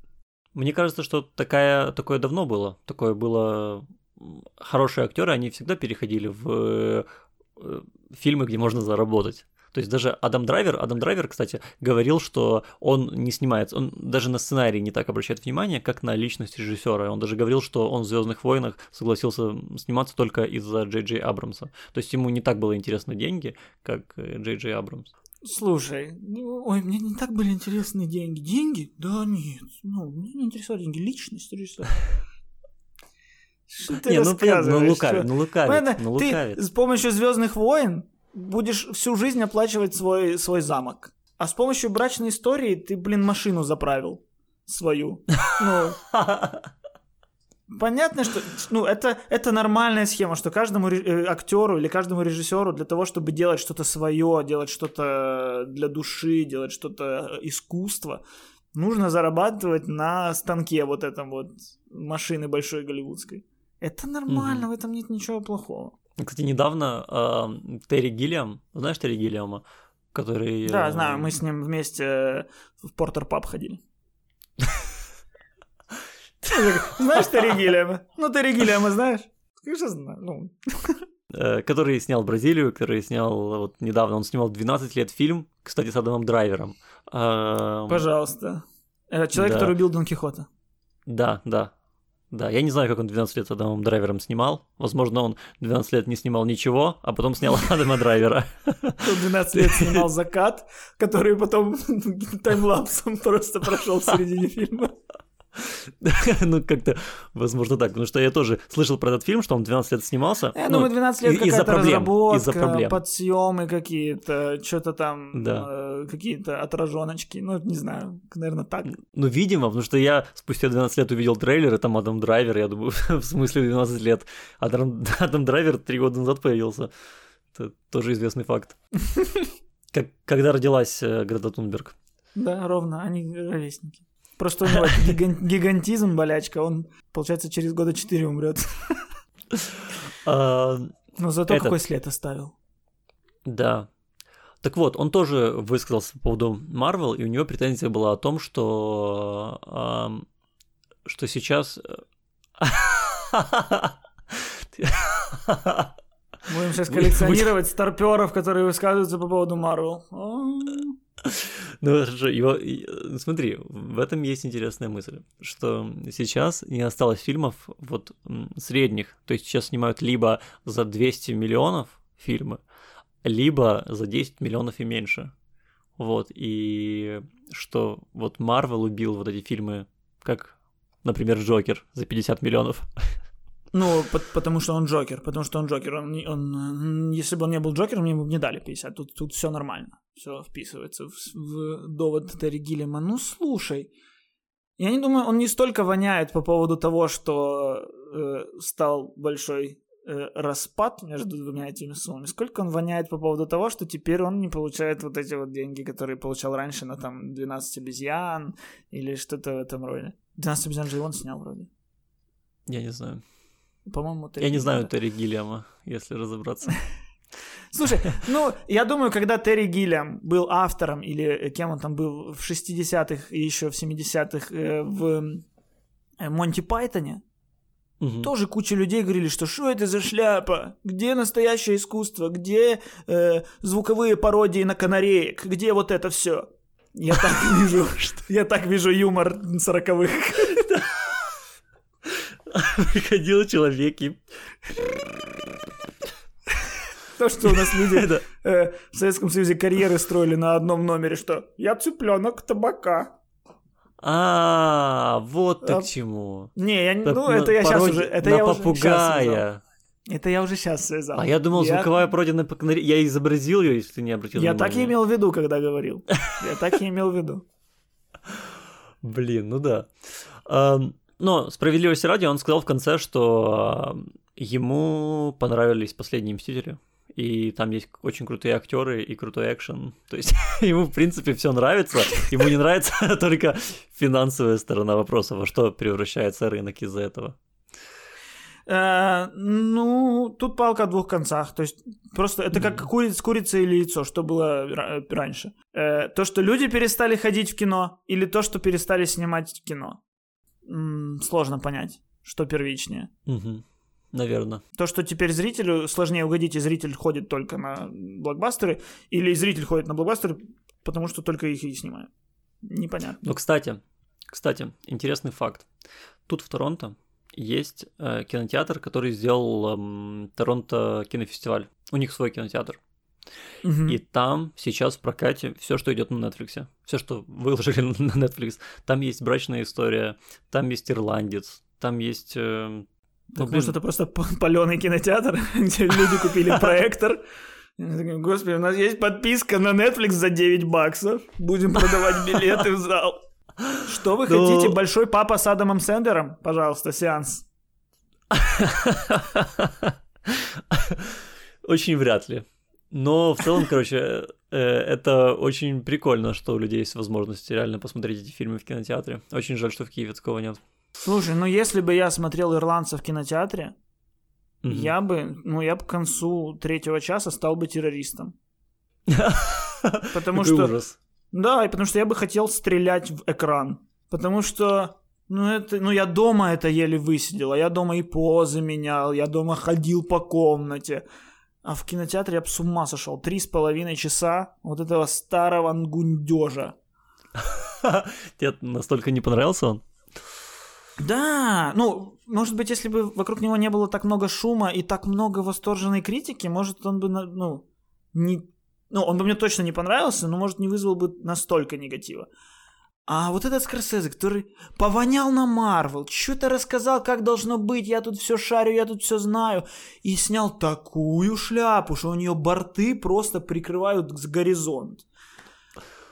Мне кажется, что такая, такое давно было. Такое было... Хорошие актеры, они всегда переходили в э, фильмы, где можно заработать. То есть даже Адам Драйвер, Адам Драйвер, кстати, говорил, что он не снимается, он даже на сценарий не так обращает внимание, как на личность режиссера. Он даже говорил, что он в Звездных войнах согласился сниматься только из-за Джей Джей Абрамса. То есть ему не так было интересны деньги, как э, Джей Джей Абрамс. Слушай, ну, ой, мне не так были интересны деньги. Деньги? Да нет. Ну, мне не интересовали деньги. Личность режиссера. Что ты не, ну понятно, ну лукавит, ну лукавит, ну лукавит. Ты с помощью Звездных войн будешь всю жизнь оплачивать свой, свой замок. А с помощью брачной истории ты, блин, машину заправил свою. Ну, понятно, что ну, это, это нормальная схема, что каждому э, актеру или каждому режиссеру для того, чтобы делать что-то свое, делать что-то для души, делать что-то искусство, нужно зарабатывать на станке вот этом вот машины большой голливудской. Это нормально, угу. в этом нет ничего плохого. Кстати, недавно э, Терри Гиллиам, знаешь Терри Гиллиама, который... Да, э, знаю, мы с ним вместе в Портер Паб ходили. Знаешь Терри Гиллиама? Ну, Терри Гиллиама знаешь? Конечно, знаю. Ну. Э, который снял Бразилию, который снял вот недавно, он снимал 12 лет фильм, кстати, с Адамом Драйвером. Пожалуйста. Это человек, да. который убил Дон Кихота. Да, да. Да, я не знаю, как он 12 лет с Адамом Драйвером снимал. Возможно, он 12 лет не снимал ничего, а потом снял Адама Драйвера. Он 12 лет снимал закат, который потом таймлапсом просто прошел в середине фильма. ну, как-то, возможно, так. Потому что я тоже слышал про этот фильм, что он 12 лет снимался. Я ну, думаю, 12 лет какая-то проблем, разработка, из-за проблем. подсъемы какие-то, что-то там, да. э, какие-то отраженочки. Ну, не знаю, наверное, так. Ну, видимо, потому что я спустя 12 лет увидел трейлер, и там Адам Драйвер, я думаю, в смысле 12 лет. Адам, Адам Драйвер 3 года назад появился. Это тоже известный факт. Как, когда родилась э, Грета Тунберг? Да, ровно, они ровесники. Просто у него гигантизм, болячка, он, получается, через года 4 умрет. А, Но зато какой след оставил. Да. Так вот, он тоже высказался по поводу Марвел, и у него претензия была о том, что что сейчас Будем сейчас коллекционировать старперов, которые высказываются по поводу Марвел. Ну хорошо, его, смотри, в этом есть интересная мысль, что сейчас не осталось фильмов вот средних, то есть сейчас снимают либо за 200 миллионов фильмы, либо за 10 миллионов и меньше. Вот, и что вот Марвел убил вот эти фильмы, как, например, Джокер за 50 миллионов. Ну, по- потому что он Джокер, потому что он Джокер. Он, он, если бы он не был Джокером, ему бы не дали 50. Тут, тут все нормально. Все вписывается в, в довод Терри Гиллима. Ну, слушай, я не думаю, он не столько воняет по поводу того, что э, стал большой э, распад между двумя этими суммами, сколько он воняет по поводу того, что теперь он не получает вот эти вот деньги, которые получал раньше на там 12 обезьян или что-то в этом роде. 12 обезьян же он снял вроде. Я не знаю. По-моему, Терри Я не знаю Терри Гиллиама, если разобраться. Слушай, ну, я думаю, когда Терри Гиллиам был автором, или кем он там был в 60-х и еще в 70-х э, в э, Монти Пайтоне, Угу. Тоже куча людей говорили, что что это за шляпа? Где настоящее искусство? Где э, звуковые пародии на канареек? Где вот это все? Я так вижу, я так вижу юмор сороковых. Приходил человек и... То, что у нас люди э, в Советском Союзе карьеры строили на одном номере, что я цыпленок табака. А, вот ты к чему. Не, я, ну это я сейчас уже, это я уже сейчас это я уже сейчас связал. А я думал, я... звуковая пародия на Я изобразил ее, если ты не обратил Я так и имел в виду, когда говорил. Я так и имел в виду. Блин, ну да. Но справедливости ради он сказал в конце, что ему понравились последние мстители. И там есть очень крутые актеры и крутой экшен. То есть ему, в принципе, все нравится. Ему не нравится только финансовая сторона вопроса, во что превращается рынок из-за этого. Э, ну, тут палка о двух концах. То есть просто это как курица, курица или яйцо, что было раньше. Э, то, что люди перестали ходить в кино, или то, что перестали снимать кино сложно понять, что первичнее. Угу. Наверное. То, что теперь зрителю сложнее угодить, и зритель ходит только на блокбастеры, или зритель ходит на блокбастеры, потому что только их и снимают. Непонятно. Ну, кстати, кстати, интересный факт. Тут в Торонто есть э, кинотеатр, который сделал э, Торонто кинофестиваль. У них свой кинотеатр. Угу. И там сейчас в прокате все, что идет на Netflix, все, что выложили на Netflix, там есть брачная история, там есть ирландец, там есть. Э, ну, Может, это просто паленый кинотеатр, где люди купили проектор. Господи, у нас есть подписка на Netflix за 9 баксов. Будем продавать билеты в зал. Что вы хотите? Большой папа с Адамом Сендером? Пожалуйста, сеанс. Очень вряд ли. Но в целом, короче, э, это очень прикольно, что у людей есть возможность реально посмотреть эти фильмы в кинотеатре. Очень жаль, что в Киеве такого нет. Слушай, ну если бы я смотрел «Ирландца» в кинотеатре, mm я бы, ну я бы к концу третьего часа стал бы террористом. Потому что... ужас. Да, и потому что я бы хотел стрелять в экран. Потому что ну, это, ну, я дома это еле высидел, а я дома и позы менял, я дома ходил по комнате. А в кинотеатре я бы с ума сошел. Три с половиной часа вот этого старого нгундежа. Тебе настолько не понравился он? Да, ну, может быть, если бы вокруг него не было так много шума и так много восторженной критики, может, он бы, ну, не... Ну, он бы мне точно не понравился, но, может, не вызвал бы настолько негатива. А вот этот Скорсезе, который повонял на Марвел, что-то рассказал, как должно быть, я тут все шарю, я тут все знаю, и снял такую шляпу, что у нее борты просто прикрывают с горизонт.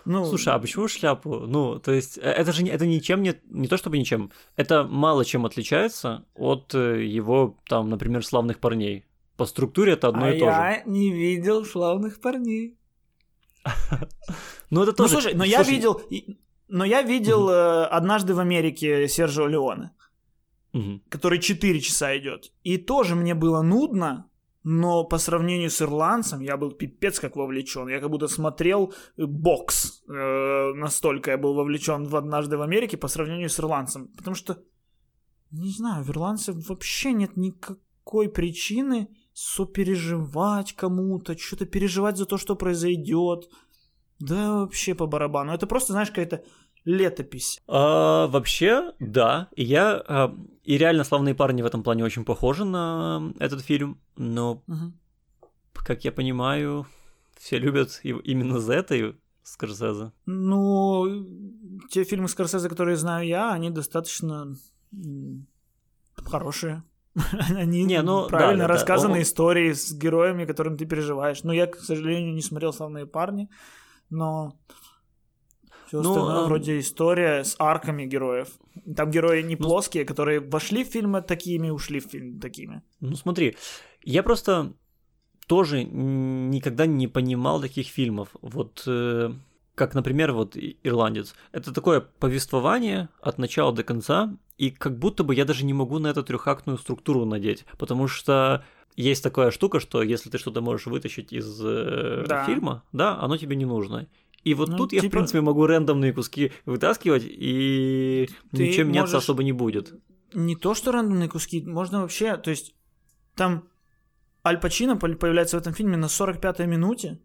Ну, Слушай, а почему шляпу? Ну, то есть, э, это же это ничем не, не то чтобы ничем, это мало чем отличается от э, его, там, например, славных парней. По структуре это одно а и то же. я не видел славных парней. Ну, это тоже... Ну, слушай, но я видел... Но я видел угу. э, однажды в Америке Сержио Леоне, угу. который 4 часа идет. И тоже мне было нудно, но по сравнению с ирландцем я был пипец как вовлечен. Я как будто смотрел э, бокс. Э, настолько я был вовлечен в однажды в Америке по сравнению с ирландцем. Потому что, не знаю, в ирландце вообще нет никакой причины сопереживать кому-то, что-то переживать за то, что произойдет. Да вообще по барабану. Это просто, знаешь, какая-то летопись. А, вообще, да. Я а, и реально славные парни в этом плане очень похожи на этот фильм, но, угу. как я понимаю, все любят именно за это и Скорсезе. Ну, те фильмы Скорсезе, которые знаю я, они достаточно хорошие. Они не, ну, правильно да, рассказаны да. истории с героями, которым ты переживаешь. Но я, к сожалению, не смотрел «Славные парни», но все ну, остальное а... вроде история с арками героев. Там герои не ну... плоские, которые вошли в фильмы такими, ушли в фильм такими. Ну смотри, я просто тоже никогда не понимал таких фильмов. Вот э, как, например, вот «Ирландец». Это такое повествование от начала до конца, и как будто бы я даже не могу на эту трехактную структуру надеть, потому что есть такая штука, что если ты что-то можешь вытащить из э, да. фильма, да, оно тебе не нужно. И вот ну, тут типа... я, в принципе, могу рандомные куски вытаскивать, и ты ничем можешь... меняться особо не будет. Не то, что рандомные куски, можно вообще, то есть там Аль Пачино появляется в этом фильме на 45-й минуте,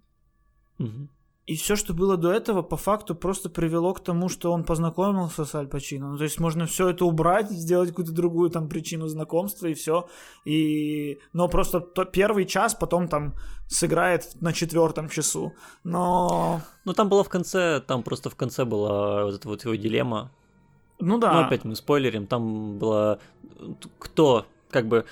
угу. И все, что было до этого, по факту просто привело к тому, что он познакомился с Аль Пачино. Ну, то есть можно все это убрать, сделать какую-то другую там причину знакомства и все. И... Но просто то первый час потом там сыграет на четвертом часу. Но... Ну там было в конце, там просто в конце была вот эта вот его дилемма. Ну да. Ну опять мы спойлерим, там было кто как бы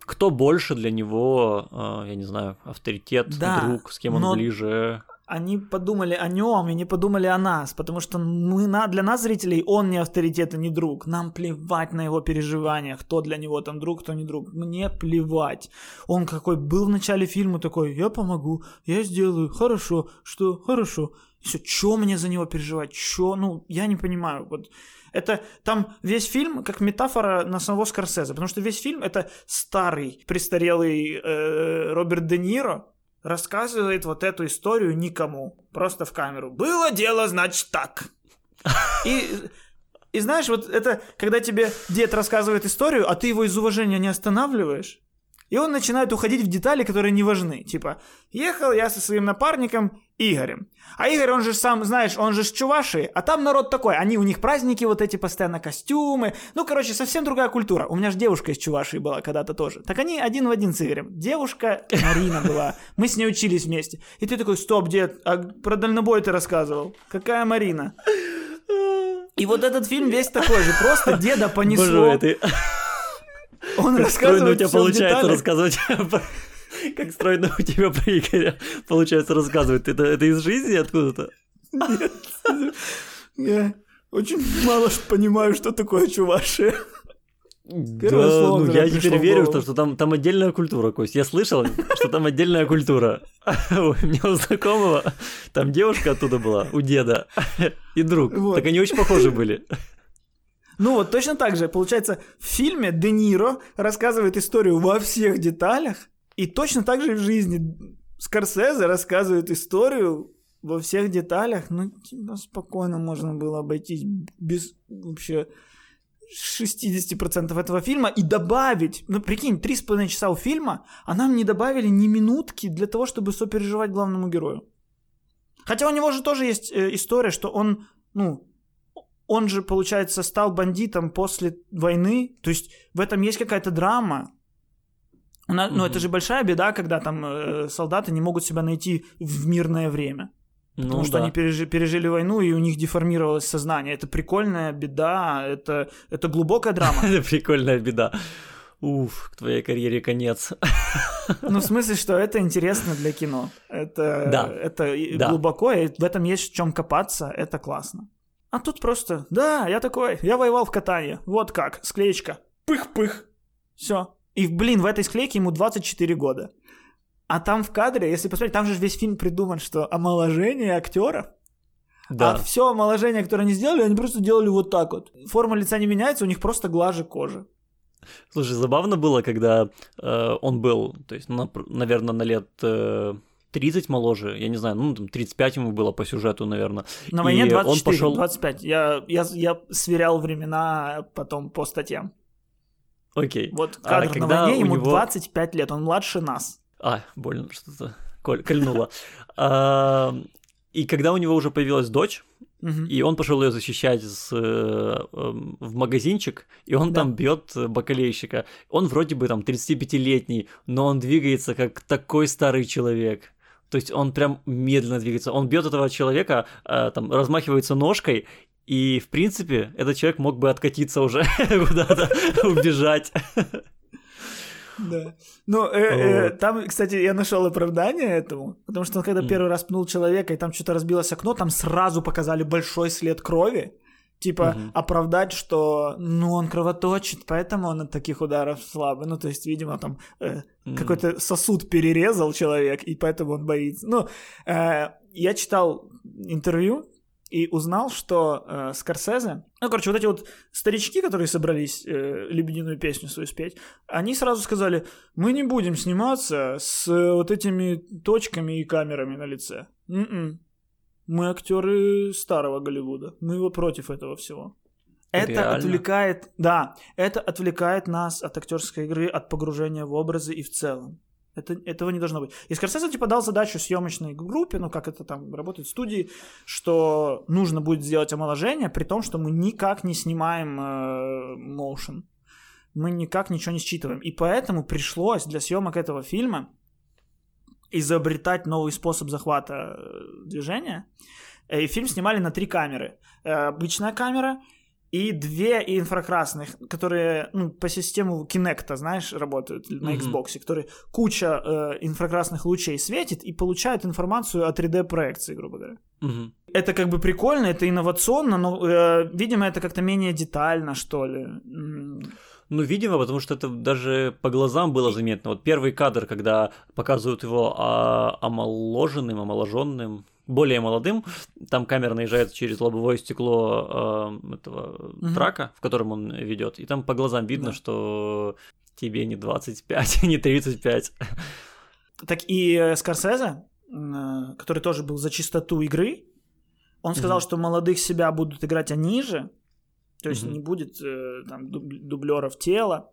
кто больше для него, а, я не знаю, авторитет, да, друг, с кем он ближе они подумали о нем и не подумали о нас, потому что мы, на, для нас, зрителей, он не авторитет и не друг. Нам плевать на его переживания, кто для него там друг, кто не друг. Мне плевать. Он какой был в начале фильма такой, я помогу, я сделаю, хорошо, что, хорошо. Все, что мне за него переживать, что, ну, я не понимаю. Вот это там весь фильм как метафора на самого Скорсезе, потому что весь фильм это старый, престарелый э, Роберт Де Ниро, рассказывает вот эту историю никому, просто в камеру. Было дело, значит, так. И, и знаешь, вот это, когда тебе дед рассказывает историю, а ты его из уважения не останавливаешь, и он начинает уходить в детали, которые не важны. Типа, ехал я со своим напарником Игорем. А Игорь, он же сам, знаешь, он же с Чувашии, а там народ такой, они, у них праздники вот эти, постоянно костюмы. Ну, короче, совсем другая культура. У меня же девушка из Чувашии была когда-то тоже. Так они один в один с Игорем. Девушка Марина была. Мы с ней учились вместе. И ты такой, стоп, дед, а про дальнобой ты рассказывал. Какая Марина? И вот этот фильм весь такой же. Просто деда понесло. Боже, ты... Он рассказывает у тебя получается рассказывать как стройно у тебя про Игоря получается рассказывать. Это, это из жизни откуда-то? Нет. Я очень мало понимаю, что такое чувашия. Первое да, слово, ну я теперь верю, что, что там, там отдельная культура, Кость. Я слышал, что там отдельная культура. У меня у знакомого там девушка оттуда была, у деда, и друг. Вот. Так они очень похожи были. Ну вот точно так же, получается, в фильме Де Ниро рассказывает историю во всех деталях, и точно так же в жизни Скорсезе рассказывает историю во всех деталях. Ну, типа, спокойно можно было обойтись без вообще 60% этого фильма и добавить, ну прикинь, три с половиной часа у фильма, а нам не добавили ни минутки для того, чтобы сопереживать главному герою. Хотя у него же тоже есть э, история, что он, ну, он же, получается, стал бандитом после войны, то есть в этом есть какая-то драма. У на- Ну, это же большая беда, когда там э, солдаты не могут себя найти в мирное время. Потому Ну что да. они пережи- пережили войну, и у них деформировалось сознание. Это прикольная беда, это, это глубокая драма. Это прикольная беда. Уф, к твоей карьере конец. Ну, в смысле, что это интересно для кино. Это, Да. это Да. глубоко, и в этом есть в чем копаться, это классно. А тут просто, да, я такой, я воевал в катании, вот как, склеечка, пых-пых, все. И, блин, в этой склейке ему 24 года. А там в кадре, если посмотреть, там же весь фильм придуман, что омоложение актеров, а Да. все омоложение, которое они сделали, они просто делали вот так вот. Форма лица не меняется, у них просто глаже кожи. Слушай, забавно было, когда э, он был, то есть, наверное, на лет э, 30 моложе, я не знаю, ну, там 35 ему было по сюжету, наверное. На войне И он 24, пошел- 25. Я, я, я сверял времена потом по статьям. Окей. Вот А кадр на когда войне, ему него- 25 лет, он младше нас. А, больно что-то коль- кольнуло. А, И когда у него уже появилась дочь, и он пошел ее защищать с, э, эм, в магазинчик, и он Да. там бьет бакалейщика. Он вроде бы там 35-летний, но он двигается как такой старый человек. То есть он прям медленно двигается. Он бьет этого человека, э, там размахивается ножкой, и в принципе этот человек мог бы откатиться уже куда-то, убежать. Да. Ну, э, э, там, кстати, я нашел оправдание этому, потому что он когда первый раз пнул человека, и там что-то разбилось окно, там сразу показали большой след крови. Типа оправдать, что ну он кровоточит, поэтому он от таких ударов слабый. Ну, то есть, видимо, там э, какой-то сосуд перерезал человек, и поэтому он боится. Ну, э, я читал интервью и узнал, что э, Скорсезе, ну, короче, вот эти вот старички, которые собрались э, «Лебединую песню» свою спеть, они сразу сказали, мы не будем сниматься с э, вот этими точками и камерами на лице. М-м. Мы актеры старого Голливуда, мы его против этого всего. Это Реально? отвлекает, да, это отвлекает нас от актерской игры, от погружения в образы и в целом. Это, этого не должно быть. И Скорсезе типа дал задачу съемочной группе, ну как это там работает в студии, что нужно будет сделать омоложение, при том, что мы никак не снимаем э, motion. Мы никак ничего не считываем. И поэтому пришлось для съемок этого фильма изобретать новый способ захвата э, движения. Э, И фильм снимали на три камеры. Э, Обычная камера и две инфракрасных, которые ну, по систему Kinect, знаешь, работают на. Xbox, которые куча э, инфракрасных лучей светит и получает информацию о 3D-проекции, грубо говоря. Мгм. Это как бы прикольно, это инновационно, но, э, видимо, это как-то менее детально, что ли. М, Ну, видимо, потому что это даже по глазам было заметно. Вот первый кадр, когда показывают его а, омоложенным, омоложенным, более молодым, там камера наезжает через лобовое стекло а, этого Мгм. трака, в котором он ведет, и там по глазам видно, Да. что тебе не 25, не 35. Так и э, Скорсезе, э, который тоже был за чистоту игры, он сказал, Мгм. что молодых себя будут играть они же, то есть Мгм. не будет э, там дублеров тела,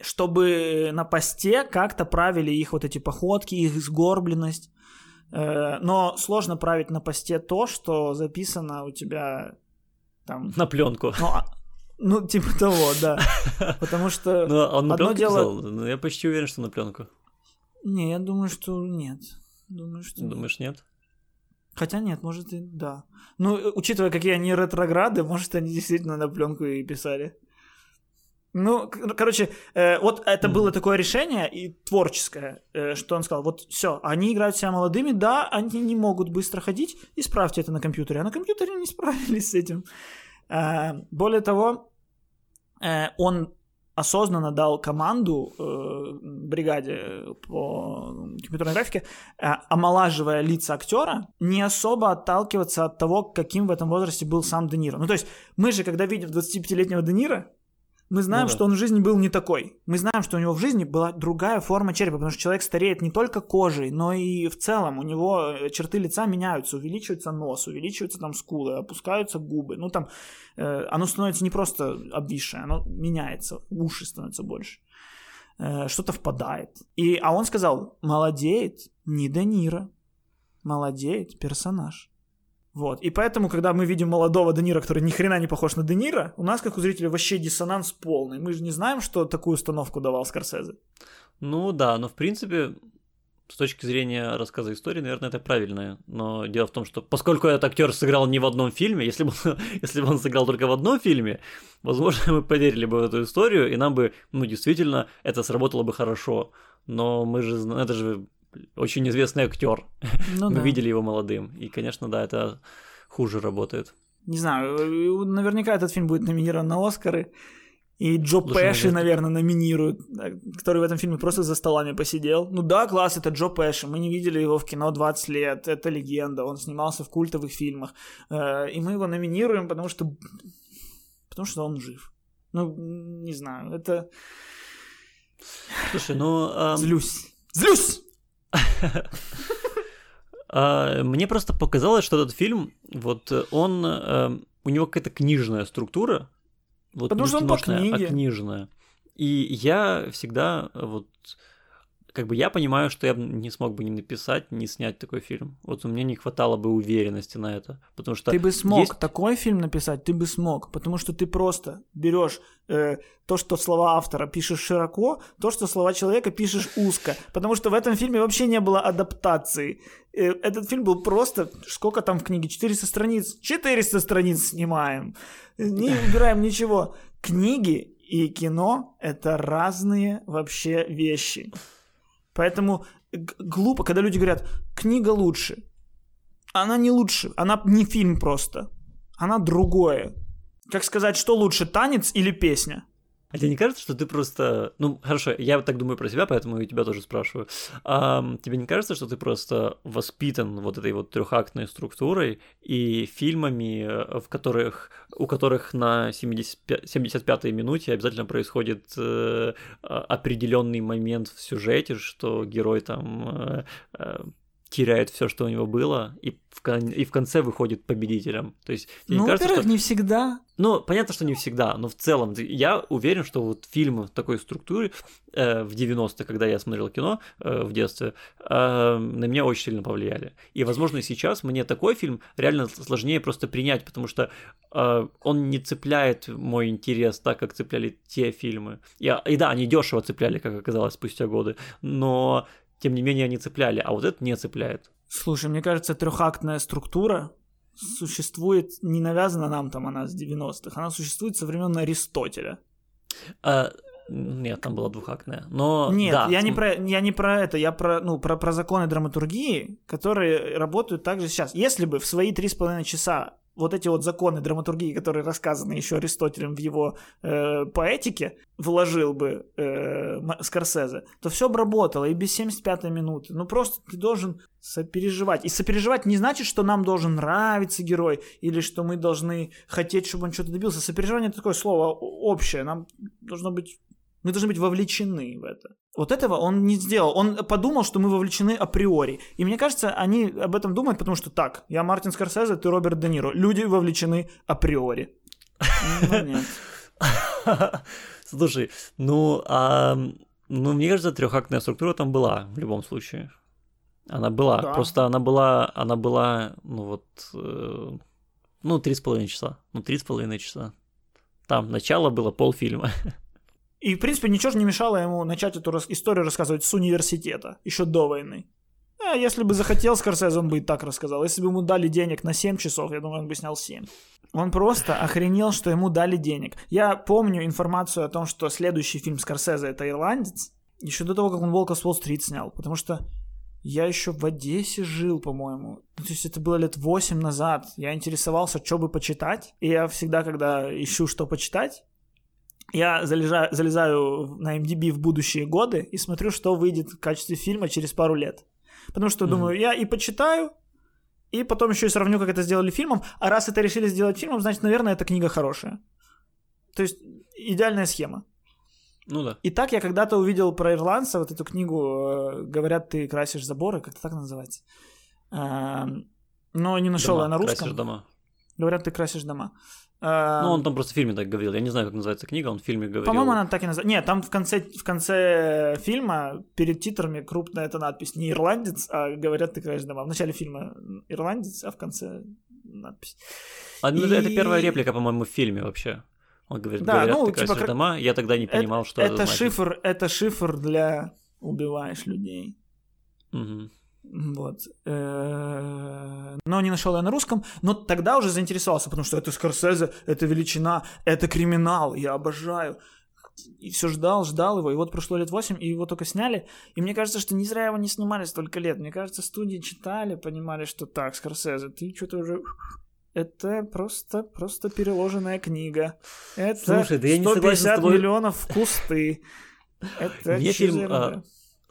чтобы на посте как-то правили их вот эти походки, их сгорбленность. Э, Но сложно править на посте то, что записано у тебя там... На пленку. Ну, а- ну типа того, да. Потому что... Ну, он на пленку дело- писал? Ну, я почти уверен, что на пленку. Не, я думаю, что нет. Думаю, что нет. Думаешь, нет? Хотя нет, может и да. Ну, учитывая, какие они ретрограды, может, они действительно на пленку и писали. Ну, ну, короче, э, вот это Мгм. было такое решение и творческое, э, что он сказал, вот все, они играют себя молодыми, да, они не могут быстро ходить, исправьте это на компьютере. А на компьютере не справились с этим. А, более того, э, он осознанно дал команду э, бригаде по компьютерной графике, э, омолаживая лица актера, не особо отталкиваться от того, каким в этом возрасте был сам Де Ниро. Ну, то есть мы же, когда видим 25-летнего Де Ниро, мы знаем, ну, да. что он в жизни был не такой. Мы знаем, что у него в жизни была другая форма черепа, потому что человек стареет не только кожей, но и в целом. У него э, черты лица меняются, увеличивается нос, увеличиваются там скулы, опускаются губы. Ну там э, оно становится не просто обвисшее, оно меняется, уши становятся больше. Э, что-то впадает. И, а он сказал, молодеет не Де Ниро, молодеет персонаж. Вот. И поэтому, когда мы видим молодого Де Ниро, который ни хрена не похож на Де Ниро, у нас, как у зрителей, вообще диссонанс полный. Мы же не знаем, что такую установку давал Скорсезе. Ну да, но в принципе, с точки зрения рассказа истории, наверное, это правильно. Но дело в том, что поскольку этот актер сыграл не в одном фильме, если бы, если бы он сыграл только в одном фильме, возможно, мы поверили бы в эту историю, и нам бы, ну, действительно, это сработало бы хорошо. Но мы же, это же очень известный актер. Ну, Мы да. видели его молодым. И, конечно, да, это хуже работает. Не знаю, наверняка этот фильм будет номинирован на Оскары. И Джо Слушай, Пэши, наверное. наверное, номинируют, который в этом фильме просто за столами посидел. Ну да, класс, это Джо Пэши. Мы не видели его в кино 20 лет. Это легенда. Он снимался в культовых фильмах. Э, и мы его номинируем, потому что... Потому что он жив. Ну, не знаю, это... Слушай, ну... Эм... Злюсь. Злюсь! А, мне просто показалось, что этот фильм, вот он, э, у него какая-то книжная структура, вот Потому что он по книге. а книжная. И я всегда вот как бы я понимаю, что я не смог бы ни написать, ни снять такой фильм. Вот у меня не хватало бы уверенности на это, потому что ты бы смог есть... такой фильм написать, ты бы смог, потому что ты просто берешь э, то, что слова автора пишешь широко, то, что слова человека пишешь узко, потому что в этом фильме вообще не было адаптации. Э, этот фильм был просто сколько там в книге 400 страниц, 400 страниц снимаем, не убираем ничего. Книги и кино это разные вообще вещи. Поэтому глупо, когда люди говорят, книга лучше. Она не лучше, она не фильм просто. Она другое. Как сказать, что лучше, танец или песня? А тебе не кажется, что ты просто... Ну, хорошо, я так думаю про себя, поэтому и тебя тоже спрашиваю. А, тебе не кажется, что ты просто воспитан вот этой вот трехактной структурой и фильмами, в которых, у которых на 75-й минуте обязательно происходит э, определенный момент в сюжете, что герой там э, э, теряет все, что у него было, и в, кон- и в конце выходит победителем. То есть, ну, кажется, во-первых, что... не всегда. Ну, понятно, что не всегда, но в целом я уверен, что вот фильмы в такой структуре э, в 90-е, когда я смотрел кино э, в детстве, э, на меня очень сильно повлияли. И, возможно, сейчас мне такой фильм реально сложнее просто принять, потому что э, он не цепляет мой интерес так, как цепляли те фильмы. Я, и да, они дешево цепляли, как оказалось, спустя годы, но тем не менее они цепляли, а вот это не цепляет. Слушай, мне кажется, трехактная структура существует, не навязана нам там она с 90-х, она существует со времен Аристотеля. А, нет, там была двухактная. Но нет, да. я не про я не про это, я про ну про про законы драматургии, которые работают также сейчас. Если бы в свои три с половиной часа вот эти вот законы драматургии, которые рассказаны еще Аристотелем в его э, поэтике, вложил бы э, Скорсезе, то все бы работало и без 75-й минуты. Ну просто ты должен сопереживать. И сопереживать не значит, что нам должен нравиться герой или что мы должны хотеть, чтобы он что-то добился. Сопереживание это такое слово общее. Нам должно быть мы должны быть вовлечены в это. Вот этого он не сделал. Он подумал, что мы вовлечены априори. И мне кажется, они об этом думают, потому что так, я Мартин Скорсезе, ты Роберт Де Ниро. Люди вовлечены априори. Ну, нет. Слушай, ну, а, ну, мне кажется, трехактная структура там была в любом случае. Она была. Да. Просто она была, она была, ну вот, э, ну, три с половиной часа. Ну, три с половиной часа. Там начало было полфильма. И, в принципе, ничего же не мешало ему начать эту рас- историю рассказывать с университета, еще до войны. А если бы захотел Скорсезе, он бы и так рассказал. Если бы ему дали денег на 7 часов, я думаю, он бы снял 7. Он просто охренел, что ему дали денег. Я помню информацию о том, что следующий фильм Скорсезе это «Ирландец», еще до того, как он «Волка с Уолл-стрит» снял. Потому что я еще в Одессе жил, по-моему. Ну, то есть это было лет 8 назад. Я интересовался, что бы почитать. И я всегда, когда ищу, что почитать, я залезаю, залезаю на MDB в будущие годы и смотрю, что выйдет в качестве фильма через пару лет. Потому что, mm-hmm. думаю, я и почитаю, и потом еще и сравню, как это сделали фильмом. А раз это решили сделать фильмом, значит, наверное, эта книга хорошая. То есть идеальная схема. Ну да. И так я когда-то увидел про ирландца вот эту книгу э, «Говорят, ты красишь заборы», как-то так называется. Эм, но не нашел дома, я на русском. Красишь дома. Говорят, ты красишь дома. Ну, он там просто в фильме так говорил. Я не знаю, как называется книга, он в фильме говорил. По-моему, она так и называется. Нет, там в конце, в конце фильма перед титрами крупная эта надпись. Не ирландец, а говорят, ты красишь дома. В начале фильма ирландец, а в конце надпись. А, ну, и... Это первая реплика, по-моему, в фильме вообще. Он говорит, да, говорят, ну, ты типа, дома. Я тогда не понимал, это, что это, это шифр, это шифр для убиваешь людей. Угу. Вот. Э, но не нашел я на русском. Но тогда уже заинтересовался, потому что это Скорсезе, это величина, это криминал, я обожаю. И все ждал, ждал его, и вот прошло лет 8, и его только сняли. И мне кажется, что не зря его не снимали столько лет. Мне кажется, студии читали, понимали, что так, Скорсезе, ты что-то уже это просто, просто переложенная книга. Это Слушай, да я не 150 тобой... миллионов в кусты. Это Мне фильм, а,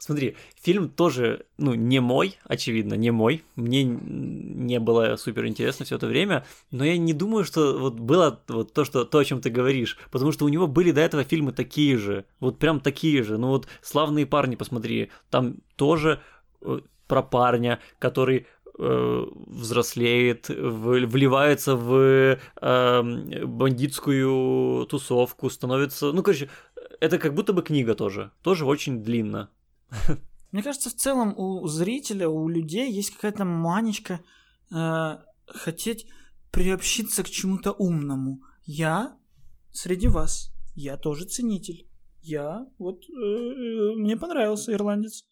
смотри, фильм тоже, ну, не мой, очевидно, не мой. Мне не было супер интересно все это время, но я не думаю, что вот было вот то, что, то, о чем ты говоришь, потому что у него были до этого фильмы такие же, вот прям такие же. Ну вот «Славные парни», посмотри, там тоже э, про парня, который Э, взрослеет, вливается в э, бандитскую тусовку, становится... Ну, короче, это как будто бы книга тоже. Тоже очень длинно. Мне кажется, в целом у зрителя, у людей есть какая-то манечка э, хотеть приобщиться к чему-то умному. Я среди вас. Я тоже ценитель. Я вот э, э мне понравился ирландец.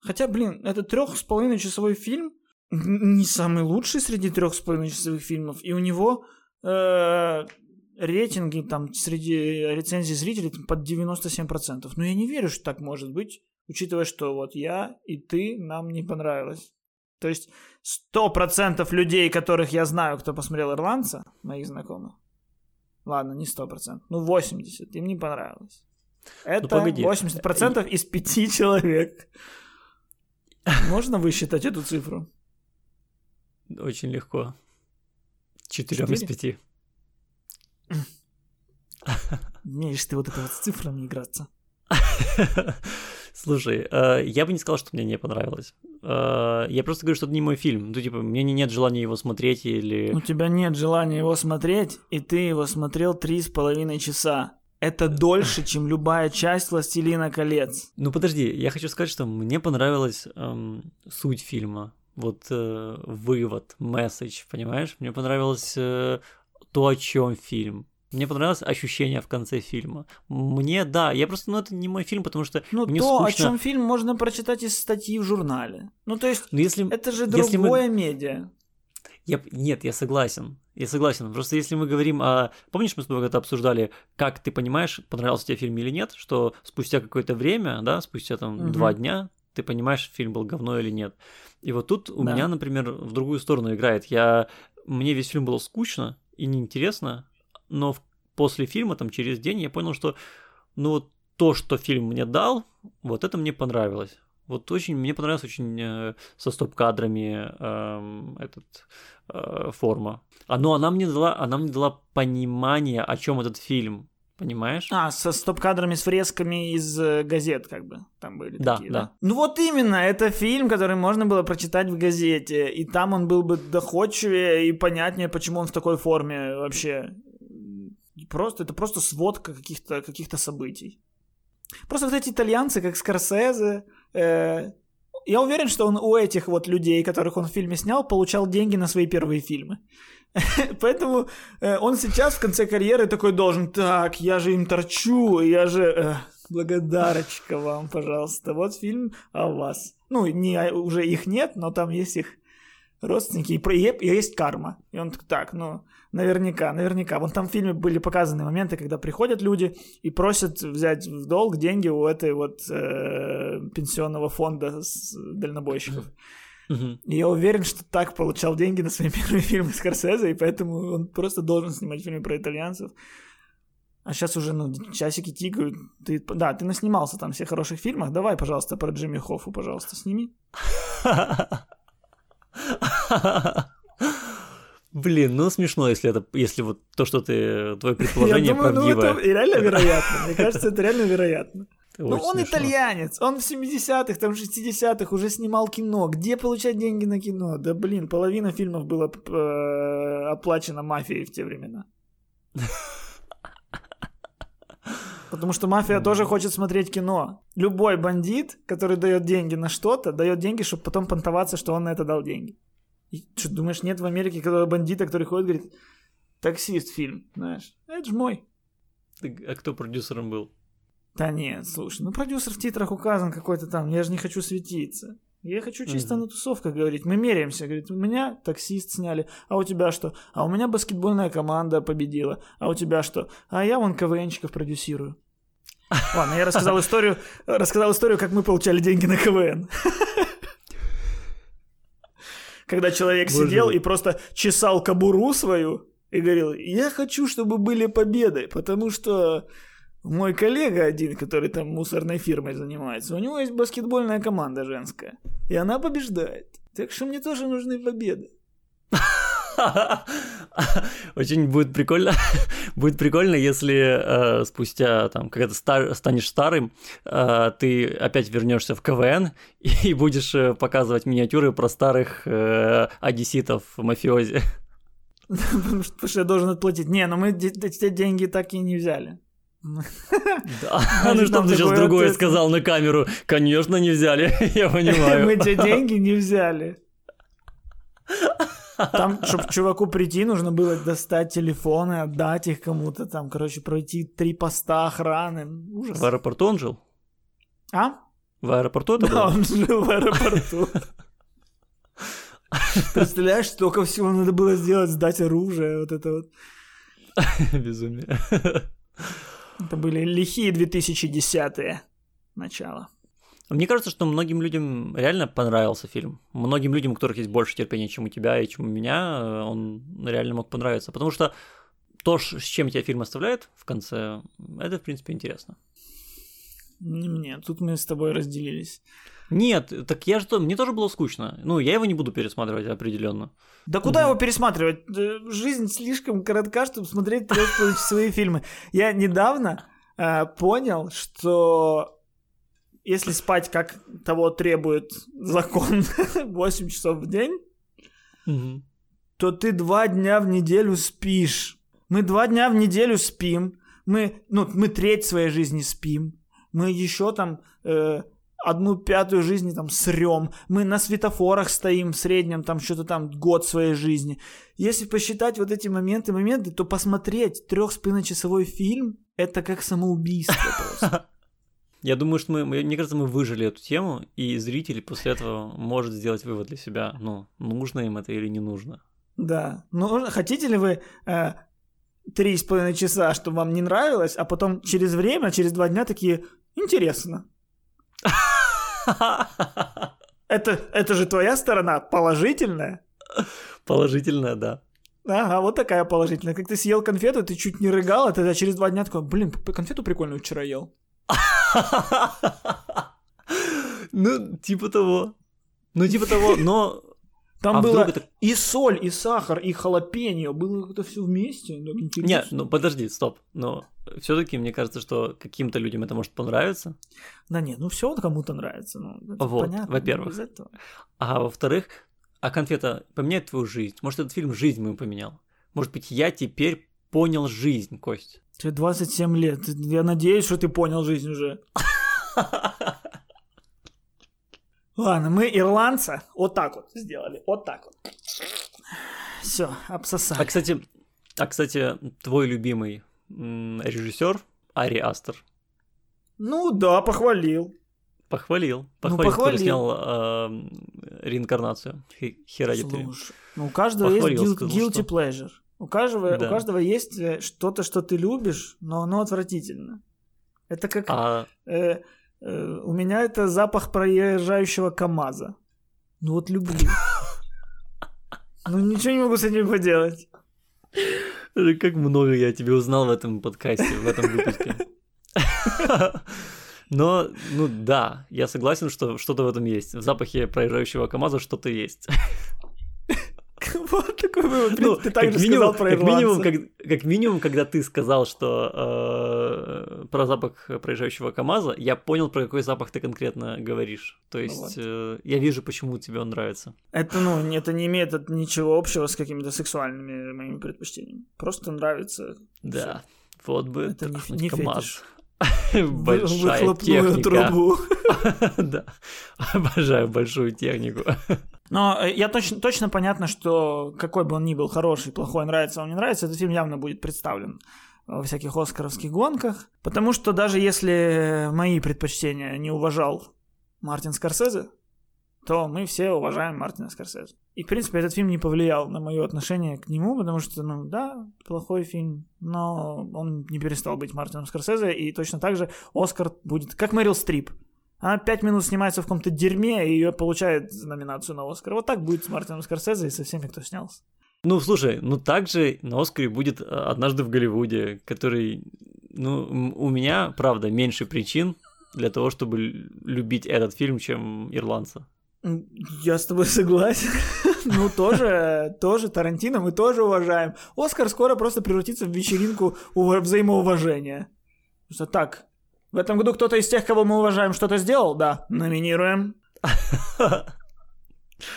Хотя, блин, это трех с половиной часовой фильм не самый лучший среди трех с половиной часовых фильмов, и у него э, рейтинги там среди рецензий зрителей там, под 97%. Но я не верю, что так может быть, учитывая, что вот я и ты нам не понравилось. То есть 100% людей, которых я знаю, кто посмотрел «Ирландца», моих знакомых, ладно, не 100%, ну 80%, им не понравилось. Ну, Это ну, 80% из 5 человек. Можно высчитать эту цифру? Очень легко. Четырем из пяти. Умеешь ты вот это вот с цифрами играться. Слушай, э, я бы не сказал, что мне не понравилось. Э, я просто говорю, что это не мой фильм. Ну, типа, мне нет желания его смотреть или... У тебя нет желания его смотреть, и ты его смотрел три с половиной часа. Это дольше, чем любая часть «Властелина колец». Ну, подожди, я хочу сказать, что мне понравилась эм, суть фильма вот э, вывод, месседж, понимаешь? Мне понравилось э, то, о чем фильм. Мне понравилось ощущение в конце фильма. Мне, да, я просто, ну, это не мой фильм, потому что ну, мне то, скучно... о чем фильм, можно прочитать из статьи в журнале. Ну, то есть, ну, если, это же другое мы... медиа. Я, нет, я согласен. Я согласен. Просто если мы говорим о... Помнишь, мы с тобой когда обсуждали, как ты понимаешь, понравился тебе фильм или нет, что спустя какое-то время, да, спустя там угу. два дня, ты понимаешь, фильм был говно или нет. И вот тут у да. меня, например, в другую сторону играет. Я... Мне весь фильм было скучно и неинтересно, но после фильма, там, через день я понял, что, ну, вот то, что фильм мне дал, вот это мне понравилось. Вот очень, мне понравилось очень э, со стоп-кадрами э, этот э, форма. А, но она мне дала, она мне дала понимание, о чем этот фильм. Понимаешь? А, со стоп-кадрами, с фресками из э, газет, как бы, там были да, такие, да? да? Ну вот именно, это фильм, который можно было прочитать в газете, и там он был бы доходчивее и понятнее, почему он в такой форме вообще. Просто, это просто сводка каких-то каких событий. Просто вот эти итальянцы, как Скорсезе, э, я уверен, что он у этих вот людей, которых он в фильме снял, получал деньги на свои первые фильмы. Поэтому э, он сейчас в конце карьеры такой должен, так, я же им торчу, я же... Э, благодарочка вам, пожалуйста. Вот фильм о вас. Ну, не, уже их нет, но там есть их родственники, и, и есть карма. И он так, ну, наверняка, наверняка. Вон там в фильме были показаны моменты, когда приходят люди и просят взять в долг деньги у этой вот э, пенсионного фонда с дальнобойщиков. Угу. И я уверен, что так получал деньги на свои первые фильмы Скорсезе, и поэтому он просто должен снимать фильмы про итальянцев. А сейчас уже, ну, часики тикают. Ты, да, ты наснимался там всех хороших фильмах. Давай, пожалуйста, про Джимми Хоффу, пожалуйста, сними. Блин, ну смешно, если это, если вот то, что ты, твое предположение Я думаю, правдивое. ну это реально вероятно. Мне кажется, это реально вероятно. Это Ну он смешно. итальянец, он в 70-х, там 60-х уже снимал кино. Где получать деньги на кино? Да блин, половина фильмов было э, оплачено мафией в те времена. Потому что мафия тоже хочет смотреть кино. Любой бандит, который дает деньги на что-то, дает деньги, чтобы потом понтоваться, что он на это дал деньги. И что, думаешь, нет в Америке когда бандита, который ходит говорит, таксист фильм, знаешь, это же мой. А кто продюсером был? Да нет, слушай, ну продюсер в титрах указан какой-то там, я же не хочу светиться. Я хочу чисто Мгм. на тусовках говорить. Мы меряемся. Говорит, у меня таксист сняли, а у тебя что? А у меня баскетбольная команда победила. А у тебя что? А я вон КВНчиков продюсирую. Ладно, я рассказал историю, рассказал историю, как мы получали деньги на КВН. Когда человек Боже сидел мой. и просто чесал кобуру свою и говорил, я хочу, чтобы были победы, потому что мой коллега один, который там мусорной фирмой занимается, у него есть баскетбольная команда женская, и она побеждает. Так что мне тоже нужны победы. Очень будет прикольно, будет прикольно, если э, спустя там, когда ты стар- станешь старым, э, ты опять вернешься в КВН и будешь э, показывать миниатюры про старых э, одесситов мафиози. Потому что, я должен отплатить. Не, но мы де- де- те деньги так и не взяли. Да. Ну что ты сейчас другое сказал на камеру? Конечно, не взяли, я Мы понимаю. те деньги не взяли. Там, чтобы чуваку прийти, нужно было достать телефоны, отдать их кому-то там, короче, пройти три поста охраны. Ужас. В аэропорту он жил? А? В аэропорту это Да, было? он жил в аэропорту. Представляешь, столько всего надо было сделать, сдать оружие, вот это вот. Безумие. Это были лихие 2010-е начало. Мне кажется, что многим людям реально понравился фильм. Многим людям, у которых есть больше терпения, чем у тебя и чем у меня, э, он реально мог понравиться. Потому что то, с чем тебя фильм оставляет в конце, это, в принципе, интересно. Не мне, тут мы с тобой разделились. Нет, так я же мне тоже было скучно. Ну, я его не буду пересматривать определенно. Да куда его пересматривать? Э, Жизнь слишком коротка, чтобы смотреть трехчасовые фильмы. Я недавно э, понял, что если спать, как того требует закон, 8 часов в день, то ты два дня в неделю спишь. Мы два дня в неделю спим. Мы, ну, мы треть своей жизни спим. Мы еще там э, одну пятую жизни там срем. Мы на светофорах стоим в среднем там что-то там год своей жизни. Если посчитать вот эти моменты, моменты, то посмотреть трех с половиной часовой фильм это как самоубийство просто. Я думаю, что мы, мне кажется, мы выжили эту тему, и зритель после этого может сделать вывод для себя, ну, нужно им это или не нужно. Да. Ну, хотите ли вы э, три с половиной часа, чтобы вам не нравилось, а потом через время, через два дня такие, интересно. Это, это же твоя сторона положительная. Положительно, да. Ага, вот такая положительная. Как ты съел конфету, ты чуть не рыгал, а тогда через два дня такой, блин, конфету прикольную вчера ел. Ну, типа того. Ну, типа того, но... Там А было это- и соль, и сахар, и халапеньо. Было это все вместе. Ну. Нет, ну подожди, стоп. Но все-таки мне кажется, что каким-то людям это может понравиться. Да нет, ну все кому-то нравится. Ну, Вот, понятно, во-первых. А во-вторых, а конфета поменяет твою жизнь. Может, этот фильм жизнь мою поменял. Может быть, я теперь понял жизнь, Кость. Тебе 27 лет. Я надеюсь, что ты понял жизнь уже. Ладно, мы ирландца вот так вот сделали. Вот так вот. Все, обсосали. А, кстати, а, кстати, твой любимый режиссер Ари Астер Ну да, похвалил. похвалил. Похвалил, который похвалил. снял э, реинкарнацию Hereditary. Слушай, ну у каждого Похвалил, есть сказал, guil- guilty что- pleasure. У каждого, Да. у каждого есть э, что-то, что ты любишь, но оно отвратительно. Это как... А э, э, у меня это запах проезжающего КамАЗа. Ну вот люблю. Ну ничего не могу с этим поделать. Как много я тебе узнал в этом подкасте, в этом выпуске. Но, ну да, я согласен, что что-то в этом есть. В запахе проезжающего КамАЗа что-то есть. Вот такой вывод. Ну, ты так же сказал про как минимум, как, как минимум, когда ты сказал, что э, про запах проезжающего КамАЗа, я понял, про какой запах ты конкретно говоришь. То есть вот. э, я вижу, почему тебе он нравится. Это, ну, это не имеет ничего общего с какими-то сексуальными моими предпочтениями. Просто нравится. Да. Всё. Вот бы это не, не КамАЗ. Фетиш. Большая техника. трубу. Да, обожаю большую технику. Но э, я точно, точно понятно, что какой бы он ни был хороший, плохой, нравится он не нравится, этот фильм явно будет представлен во всяких оскаровских гонках. Потому что даже если мои предпочтения не уважал Мартин Скорсезе, то мы все уважаем Мартина Скорсезе. И, в принципе, этот фильм не повлиял на мое отношение к нему, потому что, ну, да, плохой фильм, но он не перестал быть Мартином Скорсезе, и точно так же Оскар будет, как Мэрил Стрип. Она пять минут снимается в каком-то дерьме, и ее получает номинацию на Оскар. Вот так будет с Мартином Скорсезе и со всеми, кто снялся. Ну, слушай, ну также на Оскаре будет э, «Однажды в Голливуде», который, ну, у меня, правда, меньше причин для того, чтобы любить этот фильм, чем «Ирландца». Я с тобой согласен. ну, тоже, тоже Тарантино мы тоже уважаем. Оскар скоро просто превратится в вечеринку взаимоуважения. Что так, в этом году кто-то из тех, кого мы уважаем, что-то сделал? Да, номинируем.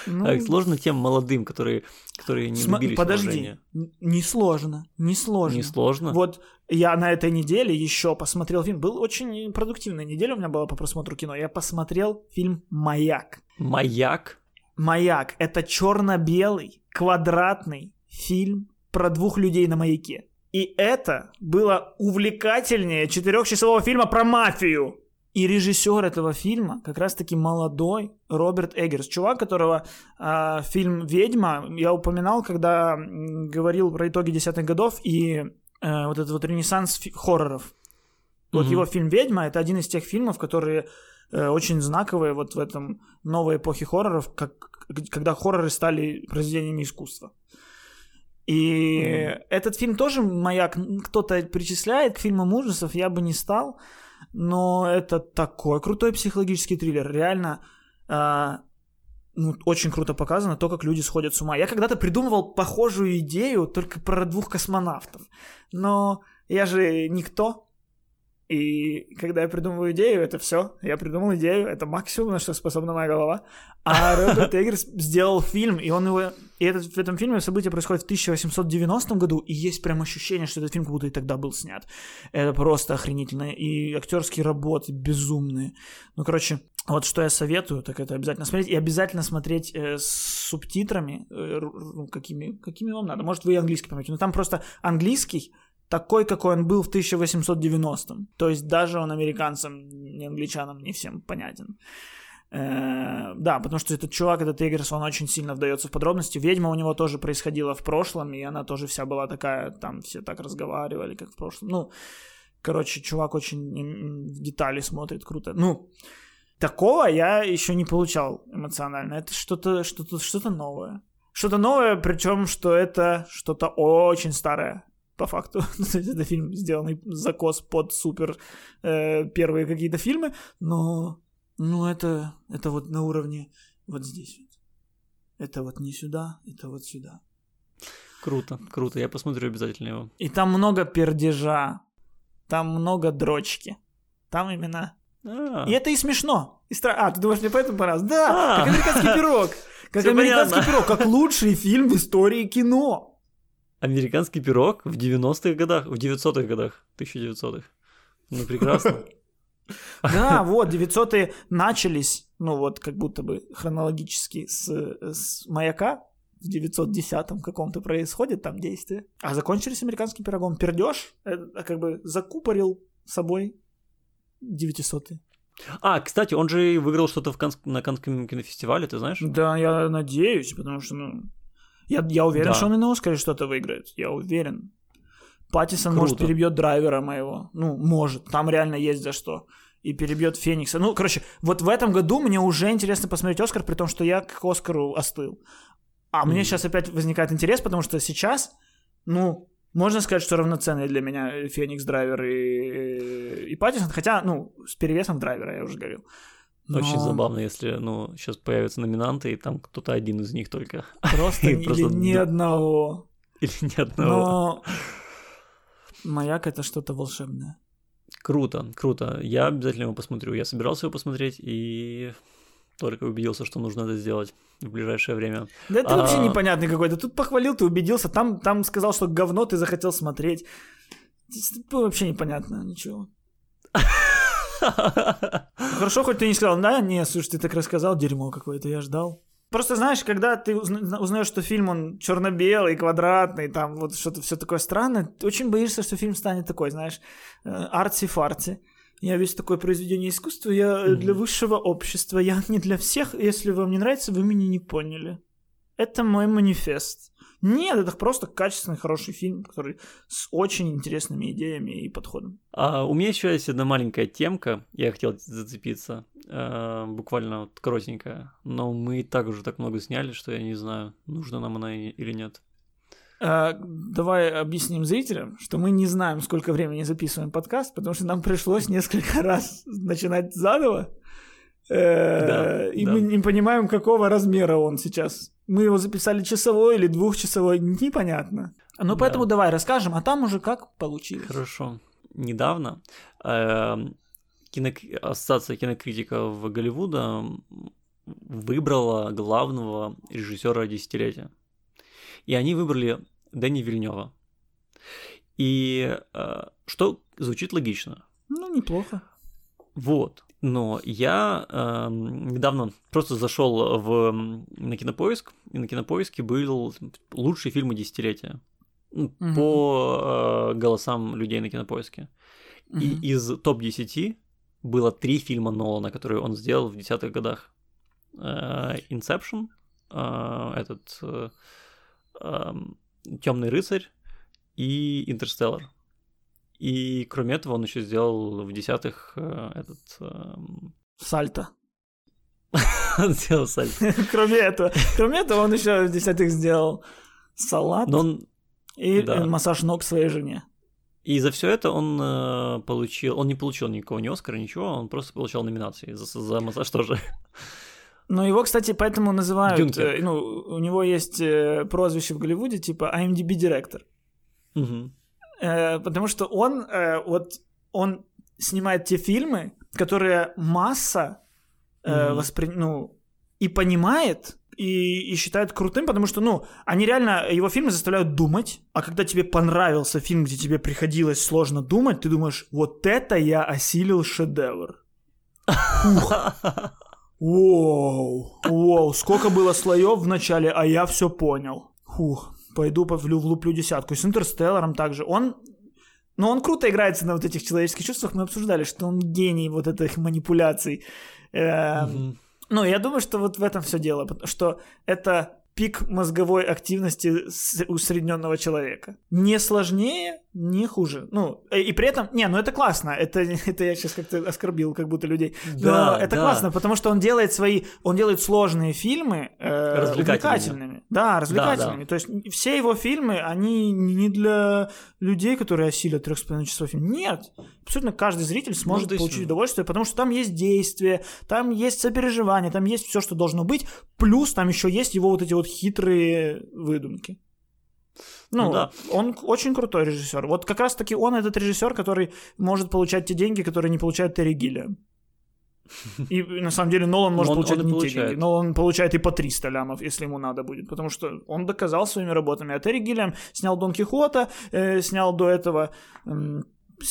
Ну, так, сложно тем молодым, которые, которые не см- добились Подожди, уважения. не сложно, не сложно. Не сложно? Вот я на этой неделе еще посмотрел фильм. Был очень продуктивная неделя у меня была по просмотру кино. Я посмотрел фильм «Маяк». «Маяк»? «Маяк» — это черно-белый, квадратный фильм про двух людей на маяке. И это было увлекательнее четырехчасового фильма про мафию. И режиссер этого фильма как раз-таки молодой Роберт Эггерс, чувак, которого э, фильм «Ведьма» я упоминал, когда говорил про итоги десятых годов и э, вот этот вот ренессанс хорроров. Вот mm-hmm. его фильм «Ведьма» — это один из тех фильмов, которые э, очень знаковые вот в этом новой эпохе хорроров, как, когда хорроры стали произведениями искусства. И mm. этот фильм тоже маяк кто-то причисляет к фильмам ужасов, я бы не стал, но это такой крутой психологический триллер, реально э, ну, очень круто показано то, как люди сходят с ума. Я когда-то придумывал похожую идею только про двух космонавтов, но я же никто, и когда я придумываю идею, это все. Я придумал идею, это максимум, на что способна моя голова. А Роберт Эггерс сделал фильм, и он его... И этот, в этом фильме событие происходит в 1890 году, и есть прям ощущение, что этот фильм как будто и тогда был снят. Это просто охренительно. И актерские работы безумные. Ну, короче, вот что я советую, так это обязательно смотреть. И обязательно смотреть э, с субтитрами, э, ну, какими, какими вам надо. Может, вы и английский поймете. Но там просто английский такой, какой он был в 1890-м. То есть даже он американцам, не англичанам, не всем понятен. Э, да, потому что этот чувак, этот Эггерс, он очень сильно вдается в подробности. Ведьма у него тоже происходила в прошлом, и она тоже вся была такая, там все так разговаривали, как в прошлом. Ну, короче, чувак очень в детали смотрит, круто. Ну, такого я еще не получал эмоционально. Это что-то что-то что-то новое. Что-то новое, причем что это что-то очень старое по факту. Ну, это фильм, сделанный закос под супер э, первые какие-то фильмы, но ну, это, это вот на уровне вот здесь. Это вот не сюда, это вот сюда. Круто, круто, я посмотрю обязательно его. И там много пердежа, там много дрочки. Там именно... А. И это и смешно. И стра... А, ты думаешь, мне поэтому понравилось? Да, а. как американский пирог. Как американский пирог, как лучший фильм в истории кино. Американский пирог в 90-х годах, в 900-х годах, 1900-х. Ну, прекрасно. Да, вот, 900-е начались, ну вот, как будто бы хронологически с, с маяка, в 910-м каком-то происходит там действие, а закончились американским пирогом. Пердеж, это как бы закупорил собой 900-е. А, кстати, он же выиграл что-то в Канск... на Канском кинофестивале, ты знаешь? Да, я надеюсь, потому что, ну, я, я уверен, да. что он и на Оскаре что-то выиграет. Я уверен. Паттисон, Круто. может, перебьет драйвера моего. Ну, может. Там реально есть за что. И перебьет Феникса. Ну, короче, вот в этом году мне уже интересно посмотреть Оскар, при том, что я к Оскару остыл. А mm. мне сейчас опять возникает интерес, потому что сейчас, ну, Можно сказать, что равноценные для меня Феникс, Драйвер и, и Паттисон, хотя, ну, с перевесом Драйвера, я уже говорил. Но... Очень забавно, если, ну, сейчас появятся номинанты, и там кто-то один из них только. Просто, или просто... ни одного. Или ни одного. Но Маяк — это что-то волшебное. Круто, круто. Я обязательно его посмотрю. Я собирался его посмотреть и только убедился, что нужно это сделать в ближайшее время. Да это а... вообще непонятный какой-то. Тут похвалил, ты убедился, там, там сказал, что говно ты захотел смотреть. Вообще непонятно, ничего. Хорошо, хоть ты не сказал, да, не, слушай, ты так рассказал, дерьмо какое-то, я ждал. Просто знаешь, когда ты узнаешь, что фильм он черно-белый, квадратный, там вот что-то все такое странное, ты очень боишься, что фильм станет такой, знаешь, э, арти-фарти. Я весь такое произведение искусства, я mm-hmm. для высшего общества, я не для всех. Если вам не нравится, вы меня не поняли. Это мой манифест. Нет, это просто качественный, хороший фильм, который с очень интересными идеями и подходом. А у меня еще есть одна маленькая темка, я хотел зацепиться, э, буквально вот коротенькая, но мы и так уже так много сняли, что я не знаю, нужна нам она или нет. А, давай объясним зрителям, что мы не знаем, сколько времени записываем подкаст, потому что нам пришлось несколько раз начинать заново. Э, да, и да. мы не понимаем, какого размера он сейчас. Мы его записали часовой или двухчасовой, непонятно. Ну, поэтому да. давай расскажем, а там уже как получилось. Хорошо. Недавно э, кино... Ассоциация кинокритиков Голливуда выбрала главного режиссера десятилетия. И они выбрали Дэнни Вильнева. И э, что звучит логично. Ну, неплохо. Вот. Но я э, недавно просто зашел в, на кинопоиск, и на кинопоиске был лучшие фильмы десятилетия. угу. По э, голосам людей на кинопоиске. Угу. И из топ-10 было три фильма Нолана, которые он сделал в десятых годах. Э, Inception, э, этот э, э, Темный рыцарь и Интерстеллар. И кроме этого он еще сделал в десятых э, этот... Э... Сальто. он сделал сальто. кроме этого. Кроме этого он еще в десятых сделал салат он... и да. массаж ног своей жене. И за все это он э, получил, он не получил никакого ни Оскара, ничего, он просто получал номинации за, за массаж тоже. Ну, его, кстати, поэтому называют, э, ну, у него есть э, прозвище в Голливуде, типа IMDb директор. Угу. Э, потому что он э, вот он снимает те фильмы, которые масса э, mm-hmm. воспри... ну и понимает и, и считает крутым, потому что, ну, они реально, его фильмы заставляют думать, а когда тебе понравился фильм, где тебе приходилось сложно думать, ты думаешь, вот это я осилил шедевр. Воу, воу, сколько было слоев в начале, а я все понял. Фух пойду влуплю десятку. И с Интерстелларом также. Он но он круто играется на вот этих человеческих чувствах. Мы обсуждали, что он гений вот этих манипуляций. Mm-hmm. Ну, я думаю, что вот в этом все дело, что это пик мозговой активности усредненного человека. Не сложнее, не хуже. Ну, э, и при этом, не, ну это классно. Это, это я сейчас как-то оскорбил как будто людей. Да, Но это да. классно, потому что он делает свои, он делает сложные фильмы э, развлекательными. Да, развлекательными. Да, да. То есть все его фильмы, они не для людей, которые осилят трех с половиной часов фильм. Нет. Абсолютно каждый зритель сможет ну, получить удовольствие, потому что там есть действие, там есть сопереживание, там есть все, что должно быть, плюс там еще есть его вот эти вот хитрые выдумки. Ну, ну да. он очень крутой режиссер. Вот как раз-таки он этот режиссер, который может получать те деньги, которые не получает Терри Гиллиан. И на самом деле Нолан может он, получать он не получает. те деньги, но он получает и по 300 лямов, если ему надо будет, потому что он доказал своими работами. А Терри Гиллиам снял Дон Кихота, э, снял до этого э,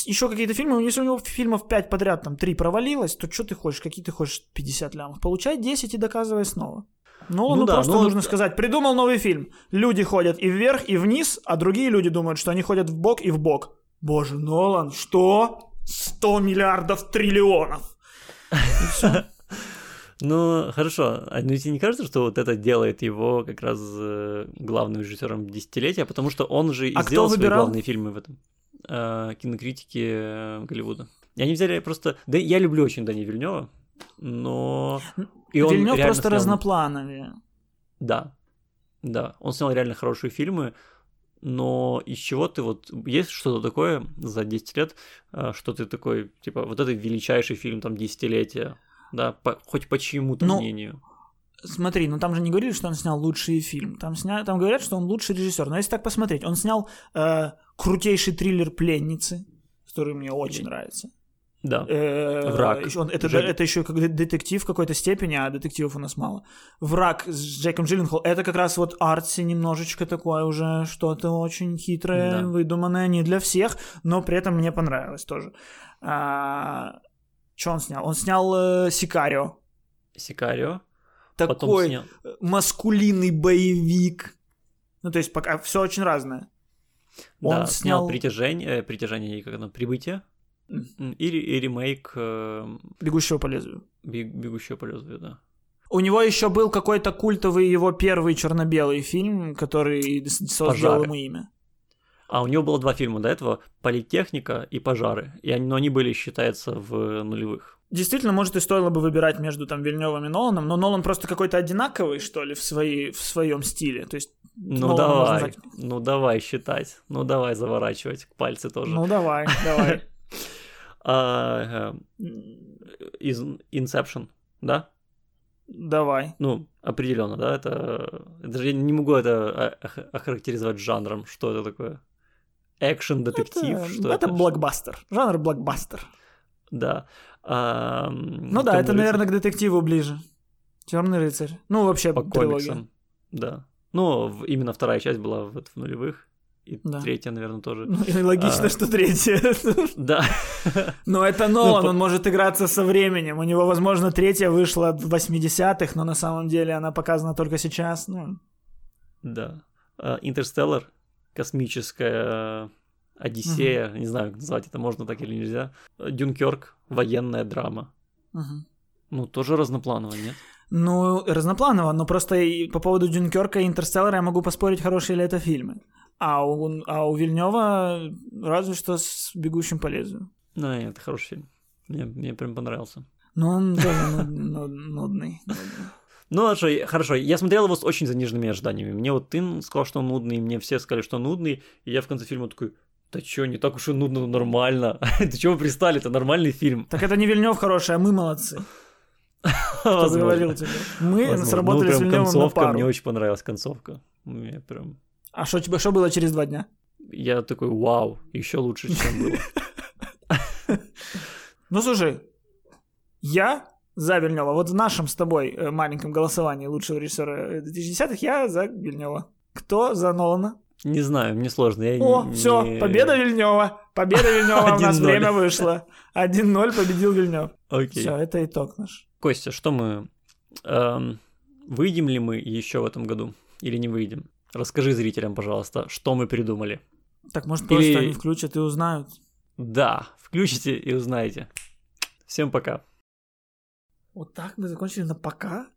еще какие-то фильмы, если у него фильмов 5 подряд, там 3 провалилось, то что ты хочешь, какие ты хочешь 50 лямов? Получай 10 и доказывай снова. Нолану ну, да, просто но... нужно сказать, придумал новый фильм. Люди ходят и вверх, и вниз, а другие люди думают, что они ходят в бок и в бок. Боже, Нолан, что? 100 миллиардов триллионов. Ну, хорошо. А ну, тебе не кажется, что вот это делает его как раз э, главным режиссером десятилетия, потому что он же и а сделал свои главные фильмы в этом. Э, кинокритики э, Голливуда. И они взяли просто... Да, я люблю очень Дани Вильнева, но... И он Вильнёв просто снял... разноплановее. Да, да. Он снял реально хорошие фильмы, но из чего ты вот... Есть что-то такое за 10 лет, э, что ты такой, типа, вот это величайший фильм там десятилетия, да, по, хоть по чьему-то Ну, мнению. Смотри, ну там же не говорили, что он снял лучший фильм. Там, сня... там говорят, что он лучший режиссер. Но если так посмотреть, он снял э, крутейший триллер «Пленницы», который мне очень нравится. Да. Э, Враг. он- это, Джек- это еще как де- детектив в какой-то степени, а детективов у нас мало. Враг с Джейком Джилленхол. Это как раз вот арти немножечко такое уже что-то очень хитрое, Да. выдуманное, не для всех, но при этом мне понравилось тоже. А, что он снял? Он снял э, Сикарио. Сикарио. Потом Такой снял... маскулинный боевик. Ну, то есть пока все очень разное. да, он снял снял- притяжение, э, притяжение, как оно, прибытие. И, и ремейк э, Бегущего по лезвию. «Бег- Бегущего по лезвию, да. У него еще был какой-то культовый его первый черно-белый фильм, который создал Пожары. ему имя. А у него было два фильма до этого «Политехника» и «Пожары». И они, но они были, считается, в нулевых. Действительно, может, и стоило бы выбирать между там Вильневым и Ноланом, но Нолан просто какой-то одинаковый, что ли, в, своей, в своем стиле. То есть, Ну можно давай, назвать- ну давай считать, ну давай заворачивать пальцы тоже. ну давай, давай. А, из Inception, да? Давай. Ну, определенно, да, это... это же я не могу это охарактеризовать жанром, что это такое. Экшен, детектив, это, что это это? блокбастер. Жанр блокбастер. Да. А, Ну да, «Тёмный это, рыцарь» наверное, к детективу ближе. Темный рыцарь. Ну, вообще, по трилогия. комиксам. Да. Ну, именно вторая часть была вот в нулевых. И Да. третья, наверное, тоже. Ну, и логично, А. что третья. Да. Но это Нолан, по- он может играться со временем. У него, возможно, третья вышла в 80-х, но на самом деле она показана только сейчас. Ну, Да. А, Интерстеллар, космическая Одиссея, не знаю, как назвать это можно так или нельзя. Дюнкерк, военная драма. мгм. Ну, тоже разнопланово, нет? Ну, разнопланово, но просто по поводу Дюнкерка и Интерстеллара я могу поспорить, хорошие ли это фильмы. А у, а у Вильнева разве что с «Бегущим по лезвию». Ну, это хороший фильм. Мне, мне прям понравился. Но он тоже нуд- нуд- нудный. Ну, хорошо, я- хорошо, я смотрел его с очень заниженными ожиданиями. Мне вот ты сказал, что он нудный, мне все сказали, что нудный, и я в конце фильма такой, да чё, не так уж и нудно, ну, нормально. Да чего пристали, это нормальный фильм. Так это не Вильнев хороший, а мы молодцы. Кто Возможно. говорил тебе? Мы сработали Ну, с прям Вильневым на пару. мне очень понравилась концовка. Мне прям... А что тебе, что было через два дня? Я такой, вау, еще лучше, чем было. Ну, слушай, я за Вильнева. Вот в нашем с тобой э, маленьком голосовании лучшего режиссера 2010-х я за Вильнева. Кто за Нолана? Не знаю, мне сложно. Я О, не- все, победа Вильнева. Победа Вильнева, у нас 1:0. время вышло. 1-0 победил Вильнев. Окей. Все, это итог наш. Костя, что мы... эм, выйдем ли мы еще в этом году? Или не выйдем? Расскажи зрителям, пожалуйста, что мы придумали. Так, может, Или- просто они включат и узнают. Да, включите и узнаете. Всем пока. Вот так мы закончили на пока?